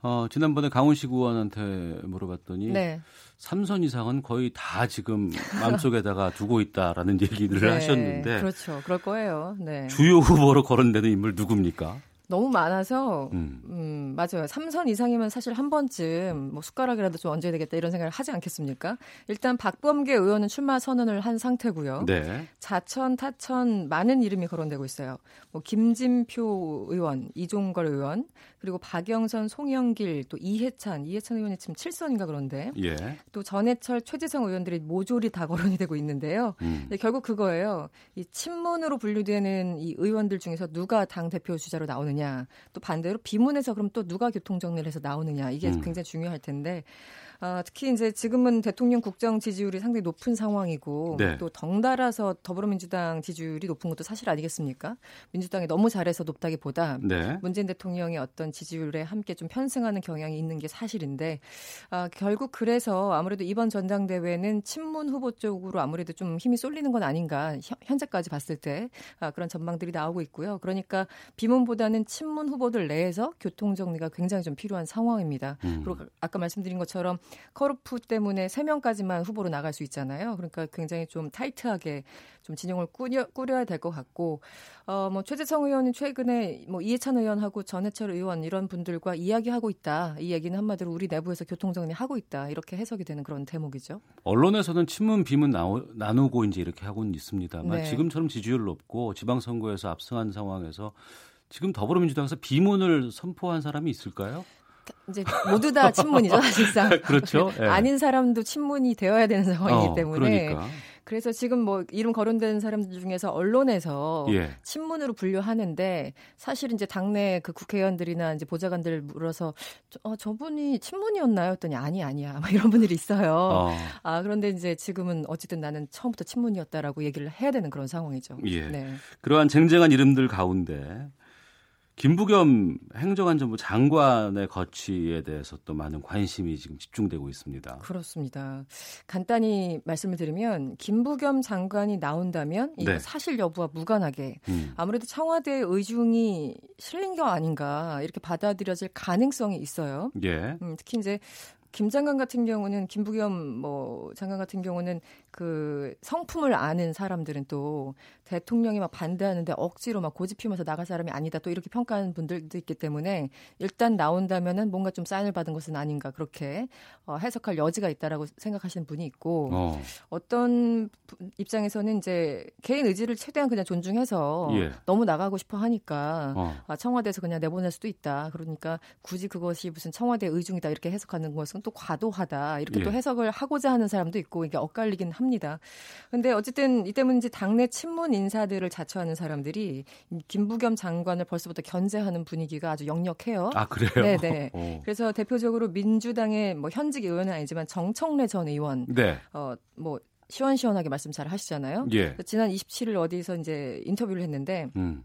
어, 지난번에 강훈식 의원한테 물어봤더니 네. 삼선 이상은 거의 다 지금 마음속에다가 [LAUGHS] 두고 있다라는 얘기를 네, 하셨는데 그렇죠. 그럴 거예요. 네. 주요 후보로 거론되는 인물 누굽니까? 너무 많아서 음. 음. 맞아요. 삼선 이상이면 사실 한 번쯤 뭐 숟가락이라도 좀 얹어야 되겠다 이런 생각을 하지 않겠습니까? 일단 박범계 의원은 출마 선언을 한 상태고요. 네. 자천 타천 많은 이름이 거론되고 있어요. 뭐 김진표 의원, 이종걸 의원, 그리고 박영선, 송영길, 또 이해찬, 이해찬 의원이 지금 7선인가 그런데 예. 또 전해철, 최재성 의원들이 모조리 다 [LAUGHS] 거론이 되고 있는데요. 음. 결국 그거예요. 이 친문으로 분류되는 이 의원들 중에서 누가 당 대표 주자로 나오느냐 또 반대로 비문에서 그럼 또 누가 교통 정리를 해서 나오느냐 이게 음. 굉장히 중요할 텐데 어, 특히 이제 지금은 대통령 국정 지지율이 상당히 높은 상황이고 네. 또 덩달아서 더불어민주당 지지율이 높은 것도 사실 아니겠습니까? 민주당이 너무 잘해서 높다기보다 네. 문재인 대통령의 어떤 지지율에 함께 좀 편승하는 경향이 있는 게 사실인데 아, 결국 그래서 아무래도 이번 전당대회는 친문 후보 쪽으로 아무래도 좀 힘이 쏠리는 건 아닌가 현재까지 봤을 때 아, 그런 전망들이 나오고 있고요. 그러니까 비문보다는 친문 후보들 내에서 교통 정리가 굉장히 좀 필요한 상황입니다. 음. 그리고 아까 말씀드린 것처럼 커르프 때문에 3명까지만 후보로 나갈 수 있잖아요. 그러니까 굉장히 좀 타이트하게 좀 진영을 꾸려, 꾸려야 될 것 같고, 어, 뭐, 최재성 의원은 최근에 뭐 이해찬 의원하고 전해철 의원 이런 분들과 이야기하고 있다. 이 얘기는 한마디로 우리 내부에서 교통정리 하고 있다. 이렇게 해석이 되는 그런 대목이죠. 언론에서는 친문, 비문 나오, 나누고 이제 이렇게 하고는 있습니다만 네. 지금처럼 지지율 높고 지방선거에서 압승한 상황에서 지금 더불어민주당에서 비문을 선포한 사람이 있을까요? 이제 모두 다 친문이죠 사실상. [LAUGHS] 그렇죠. 네. [LAUGHS] 아닌 사람도 친문이 되어야 되는 상황이기 어, 때문에. 그러니까. 그래서 지금 뭐 이름 거론된 사람들 중에서 언론에서 예. 친문으로 분류하는데 사실 이제 당내 그 국회의원들이나 이제 보좌관들 물어서 어, 저분이 친문이었나요? 했더니 아니 아니야. 막 이런 분들이 있어요. 어. 아 그런데 이제 지금은 어쨌든 나는 처음부터 친문이었다라고 얘기를 해야 되는 그런 상황이죠. 예. 네. 그러한 쟁쟁한 이름들 가운데 김부겸 행정안전부 장관의 거취에 대해서 또 많은 관심이 지금 집중되고 있습니다. 그렇습니다. 간단히 말씀을 드리면 김부겸 장관이 나온다면 이거 네. 사실 여부와 무관하게 음. 아무래도 청와대 의중이 실린 거 아닌가 이렇게 받아들여질 가능성이 있어요. 예. 음, 특히 이제 김 장관 같은 경우는 김부겸 뭐 장관 같은 경우는 그 성품을 아는 사람들은 또 대통령이 막 반대하는데 억지로 막 고집 피우면서 나갈 사람이 아니다 또 이렇게 평가하는 분들도 있기 때문에 일단 나온다면은 뭔가 좀 사인을 받은 것은 아닌가 그렇게 어, 해석할 여지가 있다라고 생각하시는 분이 있고 어. 떤 입장에서는 이제 개인 의지를 최대한 그냥 존중해서 예. 너무 나가고 싶어 하니까 어. 아, 청와대에서 그냥 내보낼 수도 있다 그러니까 굳이 그것이 무슨 청와대 의중이다 이렇게 해석하는 것은 또 과도하다 이렇게 예. 또 해석을 하고자 하는 사람도 있고 이게 엇갈리긴 합니다. 근데 어쨌든 이 이제 당내 친문 인사들을 자처하는 사람들이 김부겸 장관을 벌써부터 견제하는 분위기가 아주 역력해요. 아 그래요? 네네. 오. [LAUGHS] 그래서 대표적으로 민주당의 뭐 현직 의원은 아니지만 정청래 전 의원, 네. 어뭐 시원시원하게 말씀 잘 하시잖아요. 예. 지난 27일 어디서 이제 인터뷰를 했는데. 음.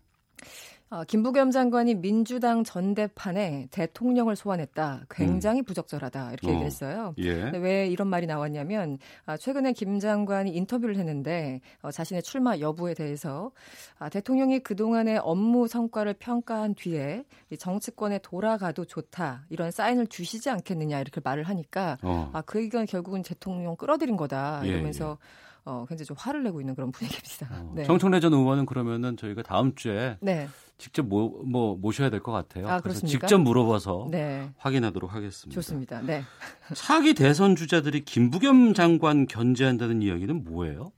어, 김부겸 장관이 민주당 전대판에 대통령을 소환했다. 굉장히 음. 부적절하다. 이렇게 어. 얘기했어요. 예. 왜 이런 말이 나왔냐면 아, 최근에 김 장관이 인터뷰를 했는데 어, 자신의 출마 여부에 대해서 아, 대통령이 그동안의 업무 성과를 평가한 뒤에 정치권에 돌아가도 좋다. 이런 사인을 주시지 않겠느냐 이렇게 말을 하니까 어. 아, 그 의견 결국은 대통령 끌어들인 거다. 예, 이러면서 예, 예. 어, 굉장히 좀 화를 내고 있는 그런 분위기입니다. 어, 네. 정청래 전 의원은 그러면은 저희가 다음 주에 네. 직접 모, 뭐 모셔야 될 것 같아요. 아, 그래서 직접 물어봐서 네. 확인하도록 하겠습니다. 좋습니다. 네. [LAUGHS] 차기 대선 주자들이 김부겸 장관 견제한다는 이야기는 뭐예요?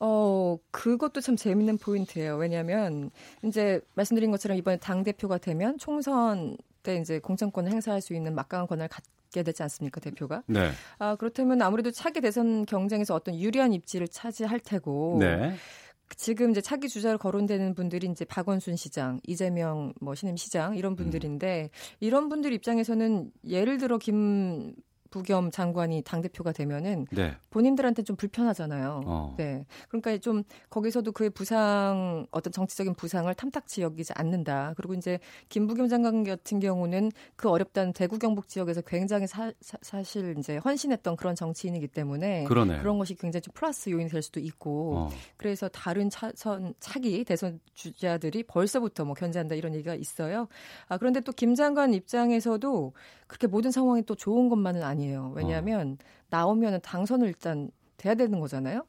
어, 그것도 참 재밌는 포인트예요. 왜냐하면 이제 말씀드린 것처럼 이번에 당 대표가 되면 총선 때 이제 공천권을 행사할 수 있는 막강한 권한을 갖 게 되지 않습니까 대표가? 네. 아 그렇다면 아무래도 차기 대선 경쟁에서 어떤 유리한 입지를 차지할 테고. 네. 지금 이제 차기 주자로 거론되는 분들이 이제 박원순 시장, 이재명 뭐 신임 시장 이런 분들인데 음. 이런 분들 입장에서는 예를 들어 김 부겸 장관이 당 대표가 되면은 네. 본인들한테 좀 불편하잖아요. 어. 네. 그러니까 좀 거기서도 그의 부상 어떤 정치적인 부상을 탐탁치 여기지 않는다. 그리고 이제 김부겸 장관 같은 경우는 그 어렵다는 대구 경북 지역에서 굉장히 사, 사 실 이제 헌신했던 그런 정치인이기 때문에 그러네. 그런 것이 굉장히 좀 플러스 요인이 될 수도 있고 어. 그래서 다른 차선 차기 대선 주자들이 벌써부터 뭐 견제한다 이런 얘기가 있어요. 아 그런데 또 김 장관 입장에서도 그렇게 모든 상황이 또 좋은 것만은 아니에요. 왜냐하면 어. 나오면 당선을 일단 돼야 되는 거잖아요.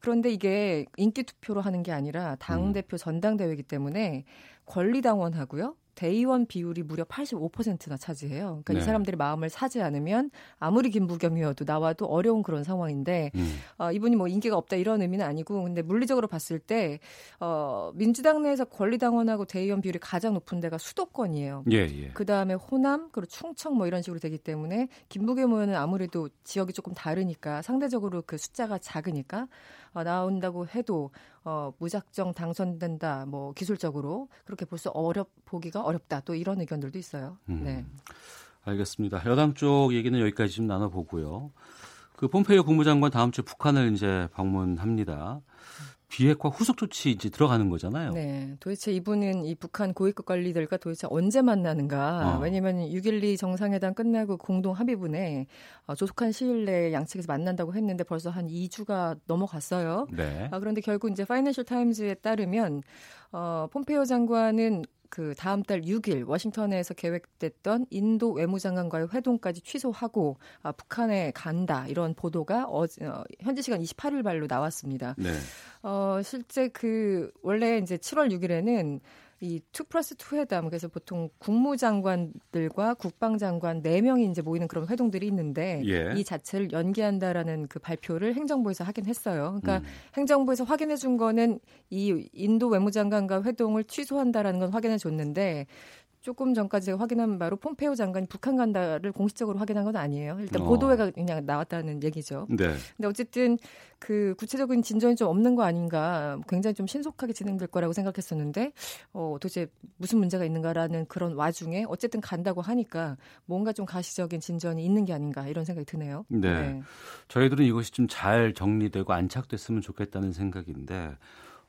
그런데 이게 인기 투표로 하는 게 아니라 당 대표 음. 전당대회이기 때문에 권리당원하고요. 대의원 비율이 무려 85%나 차지해요. 그러니까 네. 이 사람들의 마음을 사지 않으면 아무리 김부겸이어도 나와도 어려운 그런 상황인데 음. 어, 이분이 뭐 인기가 없다 이런 의미는 아니고 근데 물리적으로 봤을 때 어, 민주당 내에서 권리당원하고 대의원 비율이 가장 높은 데가 수도권이에요. 예, 예. 그 다음에 호남 그리고 충청 뭐 이런 식으로 되기 때문에 김부겸 의원은 아무래도 지역이 조금 다르니까 상대적으로 그 숫자가 작으니까 어, 나온다고 해도 어, 무작정 당선된다 뭐 기술적으로 그렇게 벌써 어렵 보기가 어렵다. 또 이런 의견들도 있어요. 음. 네. 알겠습니다. 여당 쪽 얘기는 여기까지 좀 나눠보고요. 그 폼페이오 국무장관 다음 주에 북한을 이제 방문합니다. 비핵화 후속 조치 이제 들어가는 거잖아요. 네. 도대체 이분은 이 북한 고위급 관리들과 도대체 언제 만나는가? 어. 왜냐면 6.12 정상회담 끝나고 공동 합의문에 어, 조속한 시일 내에 양측에서 만난다고 했는데 벌써 한 2주가 넘어갔어요. 네. 아, 그런데 결국 이제 파이낸셜 타임즈에 따르면 어, 폼페이오 장관은 그 다음 달 6일 워싱턴에서 계획됐던 인도 외무장관과의 회동까지 취소하고 아, 북한에 간다 이런 보도가 어, 어, 현지 시간 28일 발로 나왔습니다. 네. 어, 실제 그 원래 이제 7월 6일에는 이2 플러스 2 회담 그래서 보통 국무장관들과 국방장관 4명이 이제 모이는 그런 회동들이 있는데 예. 이 자체를 연기한다라는 그 발표를 행정부에서 하긴 했어요. 그러니까 음. 행정부에서 확인해 준 거는 이 인도 외무장관과 회동을 취소한다라는 건 확인해 줬는데 조금 전까지 제가 확인한 바로 폼페오 장관이 북한 간다를 공식적으로 확인한 건 아니에요. 일단 어. 보도회가 그냥 나왔다는 얘기죠. 네. 근데 어쨌든 그 구체적인 진전이 좀 없는 거 아닌가 굉장히 좀 신속하게 진행될 거라고 생각했었는데 어 도대체 무슨 문제가 있는가라는 그런 와중에 어쨌든 간다고 하니까 뭔가 좀 가시적인 진전이 있는 게 아닌가 이런 생각이 드네요. 네. 네. 저희들은 이것이 좀 잘 정리되고 안착됐으면 좋겠다는 생각인데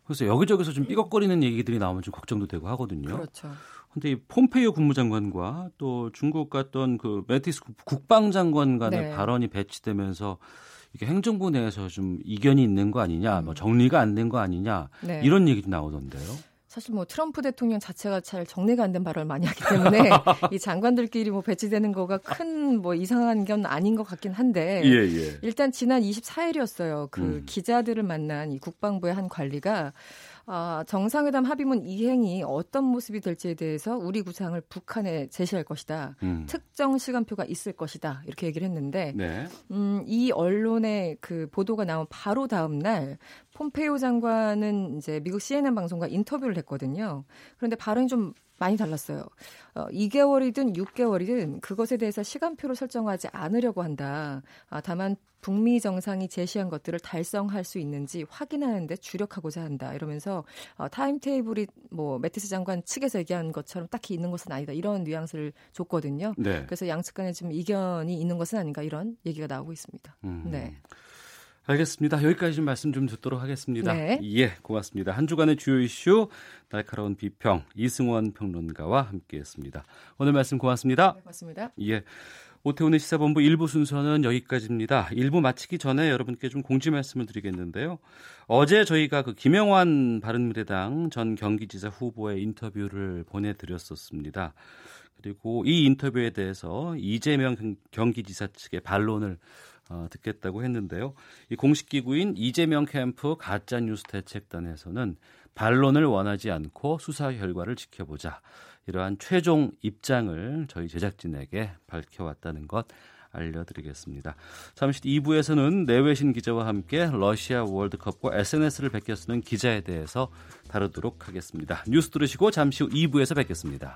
그래서 여기저기서 좀 삐걱거리는 얘기들이 나오면 좀 걱정도 되고 하거든요. 그렇죠. 근데 이 폼페이오 국무장관과 또 중국 갔던 그 매티스 국방장관 간의 네. 발언이 배치되면서 이게 행정부 내에서 좀 이견이 있는 거 아니냐, 뭐 정리가 안 된 거 아니냐 네. 이런 얘기도 나오던데요. 사실 뭐 트럼프 대통령 자체가 잘 정리가 안 된 발언을 많이 하기 때문에 [LAUGHS] 이 장관들끼리 뭐 배치되는 거가 큰 뭐 이상한 건 아닌 것 같긴 한데 예, 예. 일단 지난 24일이었어요. 그 음. 기자들을 만난 이 국방부의 한 관리가 아, 정상회담 합의문 이행이 어떤 모습이 될지에 대해서 우리 구상을 북한에 제시할 것이다. 음. 특정 시간표가 있을 것이다. 이렇게 얘기를 했는데 네. 음, 이 언론의 그 보도가 나온 바로 다음 날 폼페이오 장관은 이제 미국 CNN 방송과 인터뷰를 했거든요. 그런데 발언이 좀 많이 달랐어요. 어, 2개월이든 6개월이든 그것에 대해서 시간표를 설정하지 않으려고 한다. 아, 다만 북미 정상이 제시한 것들을 달성할 수 있는지 확인하는 데 주력하고자 한다. 이러면서 어, 타임테이블이 뭐 매티스 장관 측에서 얘기한 것처럼 딱히 있는 것은 아니다. 이런 뉘앙스를 줬거든요. 네. 그래서 양측 간에 좀 이견이 있는 것은 아닌가 이런 얘기가 나오고 있습니다. 음. 네. 알겠습니다. 여기까지 좀 말씀 좀 듣도록 하겠습니다. 네. 예, 고맙습니다. 한 주간의 주요 이슈 날카로운 비평 이승원 평론가와 함께했습니다. 오늘 말씀 고맙습니다. 네, 고맙습니다. 예. 오태훈의 시사본부 1부 순서는 여기까지입니다. 1부 마치기 전에 여러분께 좀 공지 말씀을 드리겠는데요. 어제 저희가 그 김영환 바른미래당 전 경기지사 후보의 인터뷰를 보내드렸었습니다. 그리고 이 인터뷰에 대해서 이재명 경기지사 측의 반론을 어, 듣겠다고 했는데요. 이 공식 기구인 이재명 캠프 가짜 뉴스 대책단에서는 반론을 원하지 않고 수사 결과를 지켜보자. 이러한 최종 입장을 저희 제작진에게 밝혀왔다는 것 알려드리겠습니다. 잠시 2부에서는 내외신 기자와 함께 러시아 월드컵과 SNS를 베껴 쓰는 기자에 대해서 다루도록 하겠습니다. 뉴스 들으시고 잠시 후 2부에서 뵙겠습니다.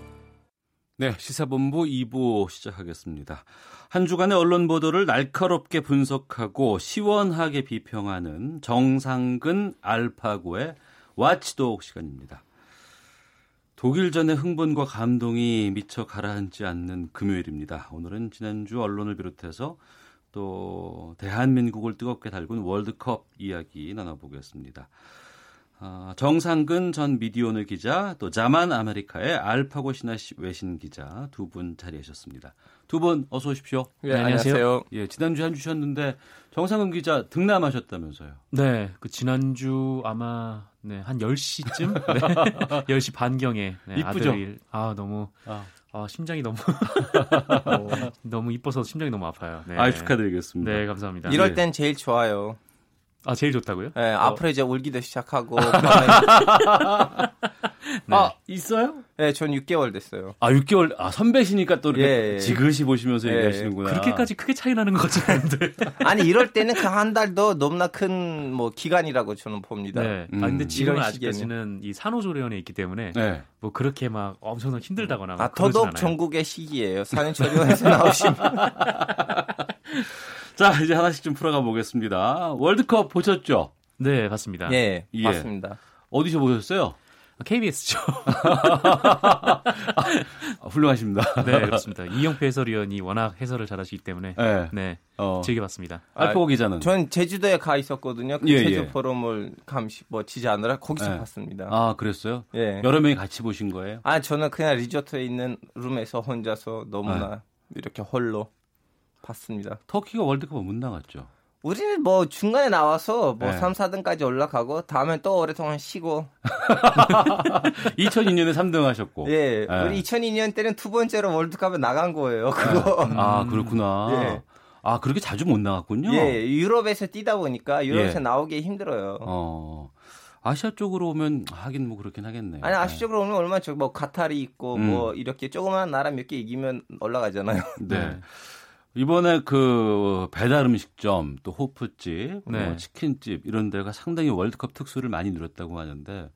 네, 시사본부 2부 시작하겠습니다. 한 주간의 언론 보도를 날카롭게 분석하고 시원하게 비평하는 정상근 알파고의 와치독 시간입니다. 독일전의 흥분과 감동이 미처 가라앉지 않는 금요일입니다. 오늘은 지난주 언론을 비롯해서 또 대한민국을 뜨겁게 달군 월드컵 이야기 나눠보겠습니다. 어, 정상근 전 미디어오늘 기자, 또 자만 아메리카의 알파고 신하 외신 기자 두 분 자리하셨습니다. 두 분 어서 오십시오. 네, 안녕하세요. 예, 지난주에 한 주셨는데 정상근 기자 등남하셨다면서요? 네, 그 지난주 아마 네, 한 10시쯤? [LAUGHS] 네, 10시 반경에. 네, 이쁘죠? 아들이, 아, 너무. 아. 아, 심장이 너무 [LAUGHS] 너무 이뻐서 심장이 너무 아파요. 네. 아, 축하드리겠습니다. 네, 감사합니다. 이럴 네. 땐 제일 좋아요. 아, 제일 좋다고요? 네, 어. 앞으로 이제 울기도 시작하고. [LAUGHS] 네. 아, 있어요? 네, 전 6개월 됐어요. 아, 6개월, 아, 선배시니까 또 이렇게 예, 예. 지그시 보시면서 예. 얘기하시는구나. 그렇게까지 크게 차이 나는 것 같지 않은데. [LAUGHS] 아니, 이럴 때는 그 한 달도 너무나 큰 뭐 기간이라고 저는 봅니다. 네. 음. 아, 근데 지금은 이런 아직까지는 이 산후조리원에 있기 때문에 네. 뭐 그렇게 막 엄청나게 힘들다거나 아, 더더욱. 전국의 시기예요. 산후조리원에서 나오시면. [LAUGHS] 자, 이제 하나씩 좀 풀어가 보겠습니다. 월드컵 보셨죠? 네, 봤습니다. 예, 예. 맞습니다. 어디서 보셨어요? KBS죠. [LAUGHS] 아, 훌륭하십니다. 네, 그렇습니다. 이영표 해설위원이 워낙 해설을 잘하시기 때문에 네. 네, 어. 즐겨봤습니다. 알파고 기자는? 전 제주도에 가 있었거든요. 그 예, 제주 예. 포럼을 감시 뭐 지지하느라 거기서 예. 봤습니다. 아, 그랬어요? 예. 여러 명이 같이 보신 거예요? 아 저는 그냥 리조트에 있는 룸에서 혼자서 너무나 이렇게 홀로 봤습니다. 터키가 월드컵 못 나갔죠. 우리는 뭐 중간에 나와서 뭐 네. 3, 4등까지 올라가고 다음엔 또 오랫동안 쉬고 [LAUGHS] 2002년에 3등 하셨고. 예. 예. 우리 2002년 때는 두 번째로 월드컵에 나간 거예요. 그거. 아, 그렇구나. 예. 아, 그렇게 자주 못 나갔군요. 예, 유럽에서 뛰다 보니까 유럽에서 예. 나오기 힘들어요. 어. 아시아 쪽으로 오면 하긴 뭐 그렇긴 하겠네요. 아니 아시적으로 오면 얼마나 저뭐 카타르 있고 음. 뭐 이렇게 조그마한 나라 몇 개 이기면 올라가잖아요. 네. 이번에 그 배달 음식점 또 호프집, 네. 뭐 치킨집 이런 데가 상당히 월드컵 특수를 많이 누렸다고 하는데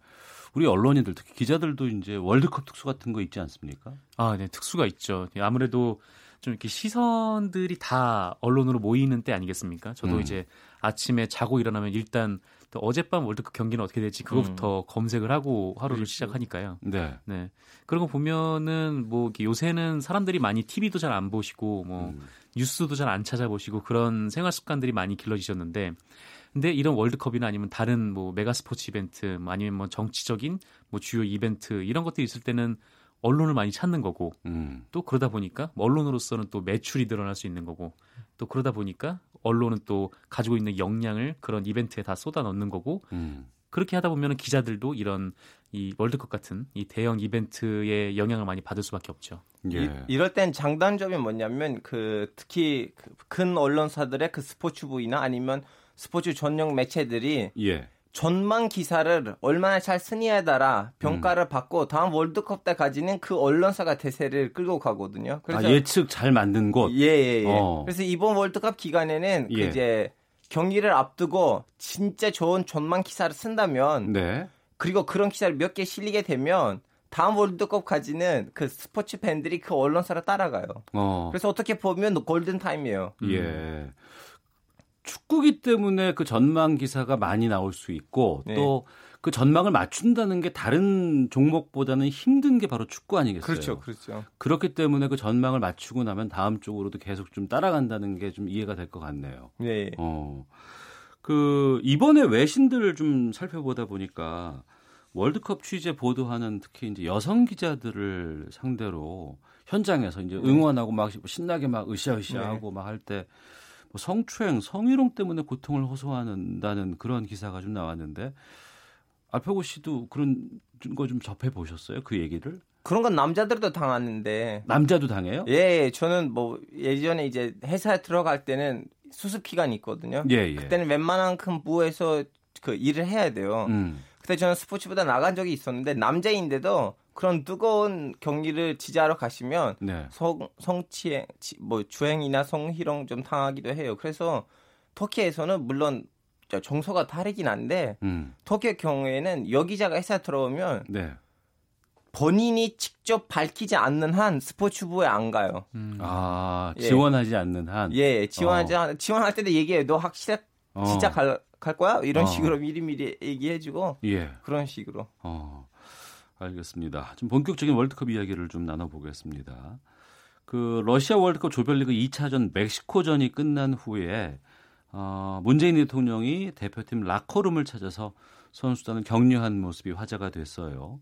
우리 언론인들 특히 기자들도 이제 월드컵 특수 같은 거 있지 않습니까? 아, 네, 특수가 있죠. 아무래도 좀 이렇게 시선들이 다 언론으로 모이는 때 아니겠습니까? 저도 음. 이제 아침에 자고 일어나면 일단 또 어젯밤 월드컵 경기는 어떻게 될지 그것부터 검색을 하고 하루를 시작하니까요. 네. 네. 그런 거 보면은 뭐 요새는 사람들이 많이 TV도 잘 안 보시고 뭐 음. 뉴스도 잘 안 찾아보시고 그런 생활 습관들이 많이 길러지셨는데 근데 이런 월드컵이나 아니면 다른 뭐 메가 스포츠 이벤트 뭐 아니면 뭐 정치적인 뭐 주요 이벤트 이런 것들이 있을 때는 언론을 많이 찾는 거고 음. 또 그러다 보니까 뭐 언론으로서는 또 매출이 늘어날 수 있는 거고 또 그러다 보니까 언론은 또 가지고 있는 역량을 그런 이벤트에 다 쏟아 넣는 거고 음. 그렇게 하다 보면은 기자들도 이런 이 월드컵 같은 이 대형 이벤트의 영향을 많이 받을 수밖에 없죠. 예. 이, 이럴 땐 장단점이 뭐냐면 그 특히 그큰 언론사들의 그 스포츠 부이나 아니면 스포츠 전용 매체들이 예. 전망 기사를 얼마나 잘 쓰냐에 따라 평가를 음. 받고 다음 월드컵 때까지는 그 언론사가 대세를 끌고 가거든요. 아, 예측 잘 만든 곳. 예, 예, 예. 어. 그래서 이번 월드컵 기간에는 그 예. 이제 경기를 앞두고 진짜 좋은 전망 기사를 쓴다면 네. 그리고 그런 기사를 몇 개 실리게 되면 다음 월드컵까지는 그 스포츠 팬들이 그 언론사를 따라가요. 어. 그래서 어떻게 보면 골든 타임이에요. 예. 축구기 때문에 그 전망 기사가 많이 나올 수 있고 네. 또그 전망을 맞춘다는 게 다른 종목보다는 힘든 게 바로 축구 아니겠어요? 그렇죠, 그렇죠. 그렇기 때문에 그 전망을 맞추고 나면 다음 쪽으로도 계속 좀 따라간다는 게 좀 이해가 될 것 같네요. 네. 어. 그 이번에 외신들을 좀 살펴보다 보니까 월드컵 취재 보도하는 특히 이제 여성 기자들을 상대로 현장에서 이제 응원하고 막 신나게 막 으쌰으쌰하고 막할때뭐 성추행, 성희롱 때문에 고통을 호소한다는 그런 기사가 좀 나왔는데 알파고 씨도 그런 거 좀 접해 보셨어요? 그 얘기를? 그런 건 남자들도 당하는데. 남자도 당해요? 예, 저는 뭐 예전에 이제 회사에 들어갈 때는 수습 기간이 있거든요. 예, 예. 그때는 웬만한 큰 부에서 그 일을 해야 돼요. 음. 그때 저는 스포츠보다 나간 적이 있었는데 남자인데도 그런 뜨거운 경기를 지지하러 가시면 네. 성 성치행 지- 뭐 주행이나 성희롱 좀 당하기도 해요. 그래서 터키에서는 물론 저 정서가 다르긴 한데 음. 터키의 경우에는 여기자가 회사 들어오면 네. 본인이 직접 밝히지 않는 한 스포츠부에 안 가요. 아, 예. 지원하지 않는 한. 예, 지원하지 어. 않- 지원할 때도 얘기해요. 너 확실해 어. 진짜 갈, 갈 거야? 이런 어. 식으로 미리미리 얘기해주고 예. 그런 식으로. 어, 알겠습니다. 좀 본격적인 월드컵 이야기를 좀 나눠보겠습니다. 그 러시아 월드컵 조별리그 2차전 멕시코전이 끝난 후에 어, 문재인 대통령이 대표팀 라커룸을 찾아서 선수단을 격려한 모습이 화제가 됐어요.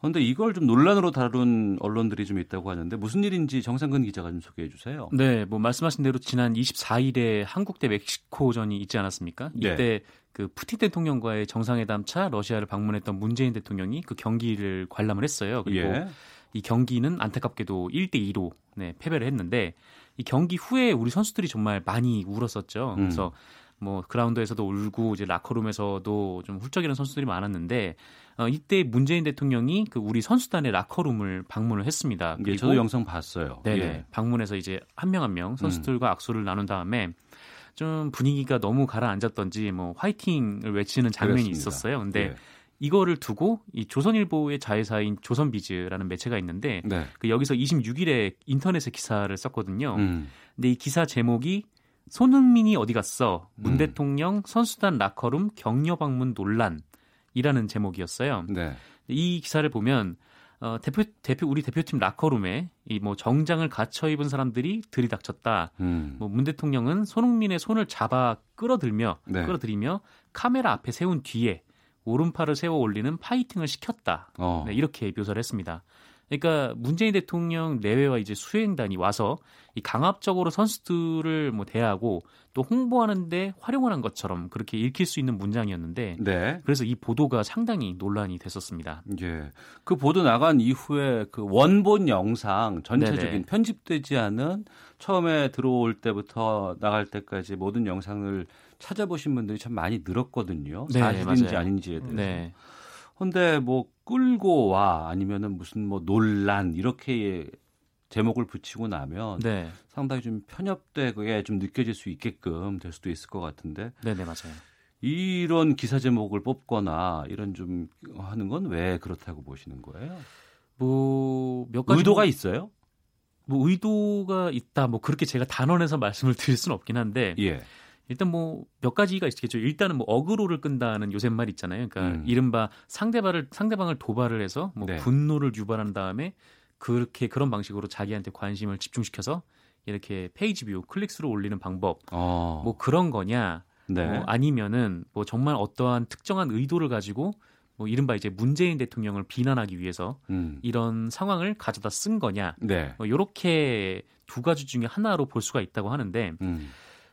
그런데 이걸 좀 논란으로 다룬 언론들이 좀 있다고 하는데 무슨 일인지 정상근 기자가 좀 소개해 주세요. 네, 뭐 말씀하신 대로 지난 24일에 한국 대 멕시코전이 있지 않았습니까? 네. 이때 네. 그 푸틴 대통령과의 정상회담 차 러시아를 방문했던 문재인 대통령이 그 경기를 관람을 했어요. 그리고 예. 이 경기는 안타깝게도 1대 2로 네, 패배를 했는데 이 경기 후에 우리 선수들이 정말 많이 울었었죠. 음. 그래서 뭐 그라운드에서도 울고 이제 라커룸에서도 좀 훌쩍이는 선수들이 많았는데 어, 이때 문재인 대통령이 그 우리 선수단의 라커룸을 방문을 했습니다. 예, 저도 영상 봤어요. 네, 예. 방문해서 이제 한 명 한명 명 선수들과 음. 악수를 나눈 다음에 좀 분위기가 너무 가라앉았던지 뭐 화이팅을 외치는 장면이 그렇습니다. 있었어요. 근데 예. 이거를 두고 이 조선일보의 자회사인 조선비즈라는 매체가 있는데 네. 그 여기서 26일에 인터넷에 기사를 썼거든요. 음. 근데 이 기사 제목이 손흥민이 어디 갔어? 문 음. 대통령 선수단 라커룸 격려 방문 논란이라는 제목이었어요. 네. 이 기사를 보면 어, 대표 대표 우리 대표팀 라커룸에 이 뭐 정장을 갖춰 입은 사람들이 들이닥쳤다. 음. 뭐문 대통령은 손흥민의 손을 잡아 끌어들며 네. 끌어들이며 카메라 앞에 세운 뒤에 오른팔을 세워 올리는 파이팅을 시켰다. 어. 네, 이렇게 묘사를 했습니다. 그러니까 문재인 대통령 내외와 이제 수행단이 와서 이 강압적으로 선수들을 뭐 대하고 또 홍보하는데 활용을 한 것처럼 그렇게 읽힐 수 있는 문장이었는데 네. 그래서 이 보도가 상당히 논란이 됐었습니다. 예. 그 보도 나간 이후에 그 원본 영상 전체적인 네네. 편집되지 않은 처음에 들어올 때부터 나갈 때까지 모든 영상을 찾아보신 분들이 참 많이 늘었거든요. 네, 사실인지 맞아요. 아닌지에 대해서. 네. 근데 뭐 끌고 와 아니면은 무슨 뭐 논란 이렇게 제목을 붙이고 나면 네. 상당히 좀 편협되게 좀 느껴질 수 있게끔 될 수도 있을 것 같은데. 네, 네, 맞아요. 이런 기사 제목을 뽑거나 이런 좀 하는 건 왜 그렇다고 보시는 거예요? 뭐 몇 가지 의도가 뭐, 있어요? 뭐 의도가 있다. 뭐 그렇게 제가 단언해서 말씀을 드릴 수는 없긴 한데. 예. 일단 뭐 몇 가지가 있겠죠. 일단은 뭐 어그로를 끈다는 요새 말 있잖아요. 그러니까 음. 이른바 상대방을 상대방을 도발을 해서 뭐 네. 분노를 유발한 다음에 그렇게 그런 방식으로 자기한테 관심을 집중시켜서 이렇게 페이지 뷰 클릭수를 올리는 방법 어. 뭐 그런 거냐 네. 뭐 아니면은 뭐 정말 어떠한 특정한 의도를 가지고 뭐 이른바 이제 문재인 대통령을 비난하기 위해서 음. 이런 상황을 가져다 쓴 거냐 네. 뭐 요렇게 두 가지 중에 하나로 볼 수가 있다고 하는데 음.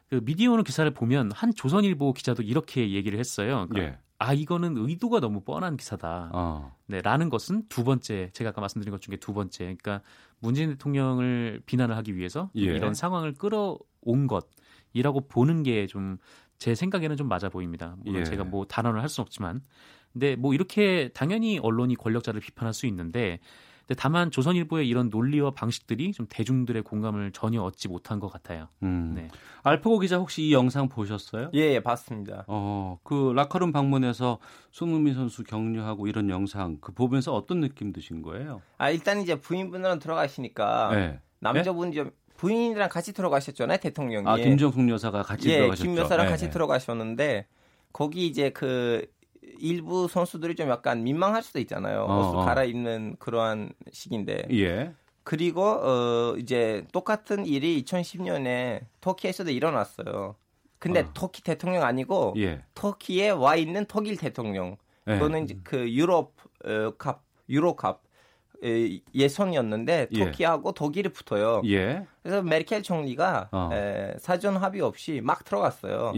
그 미디어오늘 기사를 보면 한 조선일보 기자도 이렇게 얘기를 했어요. 그러니까 예. 아 이거는 의도가 너무 뻔한 기사다. 어. 네, 라는 것은 두 번째 제가 아까 말씀드린 것 중에 두 번째. 그러니까 문재인 대통령을 비난을 하기 위해서 예. 이런 상황을 끌어온 것이라고 보는 게 좀 제 생각에는 좀 맞아 보입니다. 물론 예. 제가 뭐 단언을 할 수는 없지만, 근데 뭐 이렇게 당연히 언론이 권력자를 비판할 수 있는데 다만 조선일보의 이런 논리와 방식들이 좀 대중들의 공감을 전혀 얻지 못한 것 같아요. 음. 네. 알프고 기자 혹시 이 영상 보셨어요? 예, 예, 봤습니다. 어, 그 라커룸 방문해서 손흥민 선수 격려하고 이런 영상 그 보면서 어떤 느낌 드신 거예요? 아, 일단 이제 부인분들은 들어가시니까 네. 남자분 좀 부인이랑 같이 들어가셨잖아요, 대통령이. 아, 김정숙 여사가 같이 예, 들어가셨죠. 김 여사랑 네. 같이 들어가셨는데 거기 이제 그 일부 선수들이 좀 약간 민망할 수도 있잖아요. 어, 옷을 어. 갈아입는 그러한 시기인데. 예. 그리고 어 이제 똑같은 일이 2010년에 터키에서도 일어났어요. 근데 어. 터키 대통령 아니고 예. 터키에 와 있는 독일 대통령. 예. 이제 그 유럽 어, 컵 유로컵 예선이었는데 예. 터키하고 예. 독일이 붙어요. 예. 그래서 메르켈 총리가 어. 에, 사전 합의 없이 막 들어갔어요.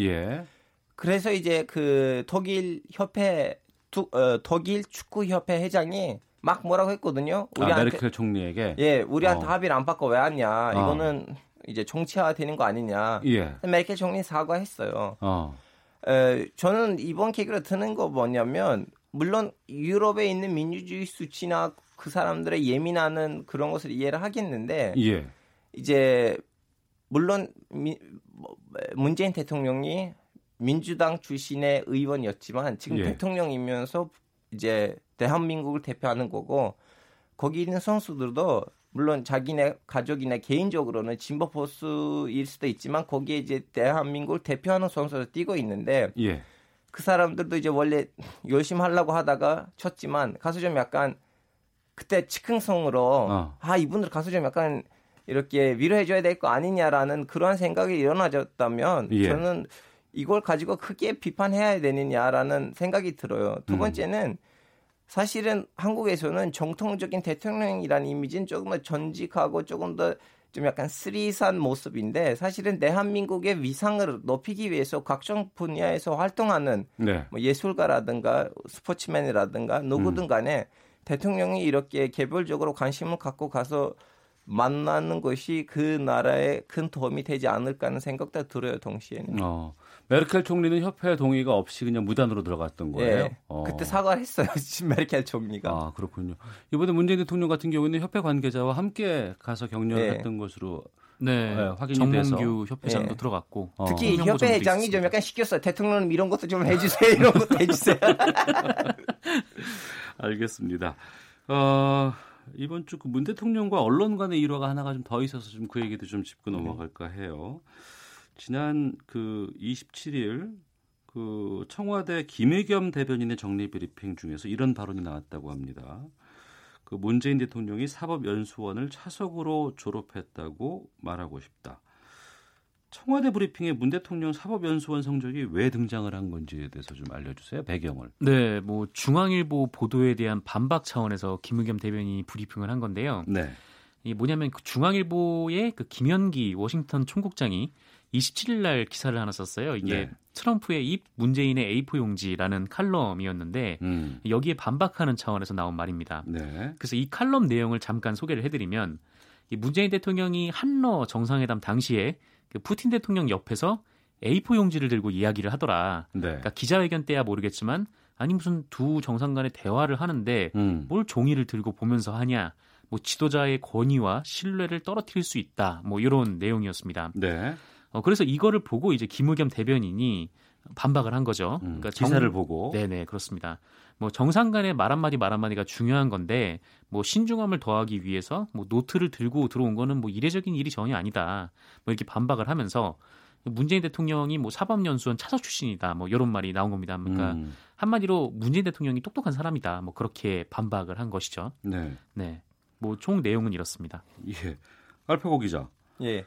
예. 그래서 이제 그 독일 협회 두, 어, 독일 축구 협회 회장이 막 뭐라고 했거든요. 아, 우리한테 아, 메르켈 총리에게 예, 우리한테 어. 합의를 안 받고 왜 왔냐? 어. 이거는 이제 정치화 되는 거 아니냐? 예. 메르켈 총리 사과했어요. 어. 에, 저는 이번 계기로 드는 거 뭐냐면 물론 유럽에 있는 민주주의 수치나 그 사람들의 예민하는 그런 것을 이해를 하겠는데 예. 이제 물론 미, 뭐, 문재인 대통령이 민주당 출신의 의원이었지만 지금 예. 대통령이면서 이제 대한민국을 대표하는 거고 거기 있는 선수들도 물론 자기네 가족이나 개인적으로는 진보 보수일 수도 있지만 거기에 이제 대한민국을 대표하는 선수를 뛰고 있는데 예. 그 사람들도 이제 원래 열심히 하려고 하다가 쳤지만 가서 좀 약간 그때 즉흥성으로 어. 아 이분들 가서 좀 약간 이렇게 위로해줘야 될 거 아니냐라는 그러한 생각이 일어나졌다면 예. 저는 이걸 가지고 크게 비판해야 되느냐라는 생각이 들어요. 두 음. 번째는 사실은 한국에서는 정통적인 대통령이라는 이미지는 조금 더 전직하고 조금 더 좀 약간 쓰리산 모습인데 사실은 대한민국의 위상을 높이기 위해서 각종 분야에서 활동하는 네. 뭐 예술가라든가 스포츠맨이라든가 누구든 음. 간에 음. 대통령이 이렇게 개별적으로 관심을 갖고 가서 만나는 것이 그 나라에 큰 도움이 되지 않을까 하는 생각도 들어요, 동시에는. 어. 메르켈 총리는 협회 동의가 없이 그냥 무단으로 들어갔던 거예요. 네, 어. 그때 사과를 했어요, [LAUGHS] 메르켈 총리가. 아 그렇군요. 이번에 문재인 대통령 같은 경우에는 협회 관계자와 함께 가서 격려를 네. 했던 것으로 네, 네 확인이 정몽규. 협회장도 네. 들어갔고 어. 특히 협회 회장이 좀 약간 시켰어요. 대통령은 이런 것도 좀 해주세요. 이런 것도 해주세요. [LAUGHS] 알겠습니다. 어, 이번 주그문 대통령과 언론 간의 일화가 하나가 좀 더 있어서 좀 그 얘기도 좀 짚고 넘어갈까 해요. 지난 그 27일 그 청와대 김의겸 대변인의 정례 브리핑 중에서 이런 발언이 나왔다고 합니다. 그 문재인 대통령이 사법연수원을 차석으로 졸업했다고 말하고 싶다. 청와대 브리핑에 문 대통령 사법연수원 성적이 왜 등장을 한 건지에 대해서 좀 알려주세요. 배경을. 네, 뭐 중앙일보 보도에 대한 반박 차원에서 김의겸 대변인이 브리핑을 한 건데요. 네. 이 뭐냐면 그 중앙일보의 그 김현기 워싱턴 총국장이 27일 날 기사를 하나 썼어요. 이게 네. 트럼프의 입 문재인의 A4 용지라는 칼럼이었는데 음. 여기에 반박하는 차원에서 나온 말입니다. 네. 그래서 이 칼럼 내용을 잠깐 소개를 해드리면 이 문재인 대통령이 한러 정상회담 당시에 그 푸틴 대통령 옆에서 A4 용지를 들고 이야기를 하더라. 네. 그러니까 기자회견 때야 모르겠지만 아니 무슨 두 정상 간의 대화를 하는데 음. 뭘 종이를 들고 보면서 하냐. 뭐 지도자의 권위와 신뢰를 떨어뜨릴 수 있다. 뭐 이런 내용이었습니다. 네. 어, 그래서 이거를 보고 이제 김의겸 대변인이 반박을 한 거죠. 음, 그러니까 기사를 정... 보고. 네네 그렇습니다. 뭐 정상 간의 말 한마디 말 한마디가 중요한 건데 뭐 신중함을 더하기 위해서 뭐 노트를 들고 들어온 거는 뭐 이례적인 일이 전혀 아니다. 뭐 이렇게 반박을 하면서 문재인 대통령이 뭐 사법연수원 차석 출신이다. 뭐 이런 말이 나온 겁니다. 그러니까 음. 한마디로 문재인 대통령이 똑똑한 사람이다. 뭐 그렇게 반박을 한 것이죠. 네. 네. 뭐 총 내용은 이렇습니다. 예. 알파고 기자. 예.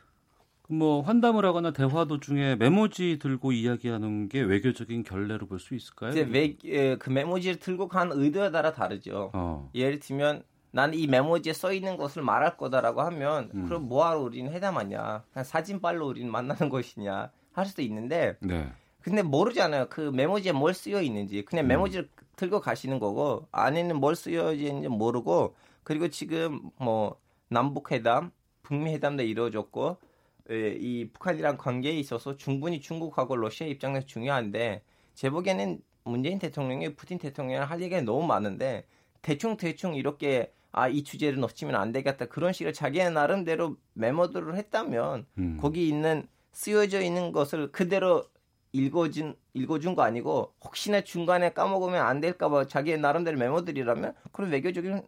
뭐 환담을 하거나 대화 도중에 메모지 들고 이야기하는 게 외교적인 결례로 볼 수 있을까요? 이제 외, 예, 그 메모지를 들고 간 의도에 따라 다르죠. 어. 예를 들면 나는 이 메모지에 써 있는 것을 말할 거다라고 하면 음. 그럼 뭐하러 우리는 회담하냐? 그냥 사진빨로 우리는 만나는 것이냐 할 수도 있는데 네. 근데 모르잖아요. 그 메모지에 뭘 쓰여 있는지 그냥 음. 메모지를 음. 들고 가시는 거고 안에는 뭘 쓰여져 있는지 모르고 그리고 지금 뭐 남북 회담, 북미 회담도 이루어졌고 예, 이 북한이랑 관계에 있어서 충분히 중국하고 러시아 입장에서 중요한데 제 보기에는 문재인 대통령이 푸틴 대통령이 할 얘기가 너무 많은데 대충 대충 이렇게 아 이 주제를 놓치면 안 되겠다 그런 식으로 자기의 나름대로 메모들을 했다면 음. 거기 있는 쓰여져 있는 것을 그대로 읽어준 읽어준 거 아니고 혹시나 중간에 까먹으면 안 될까봐 자기의 나름대로 메모들이라면 그런 외교적인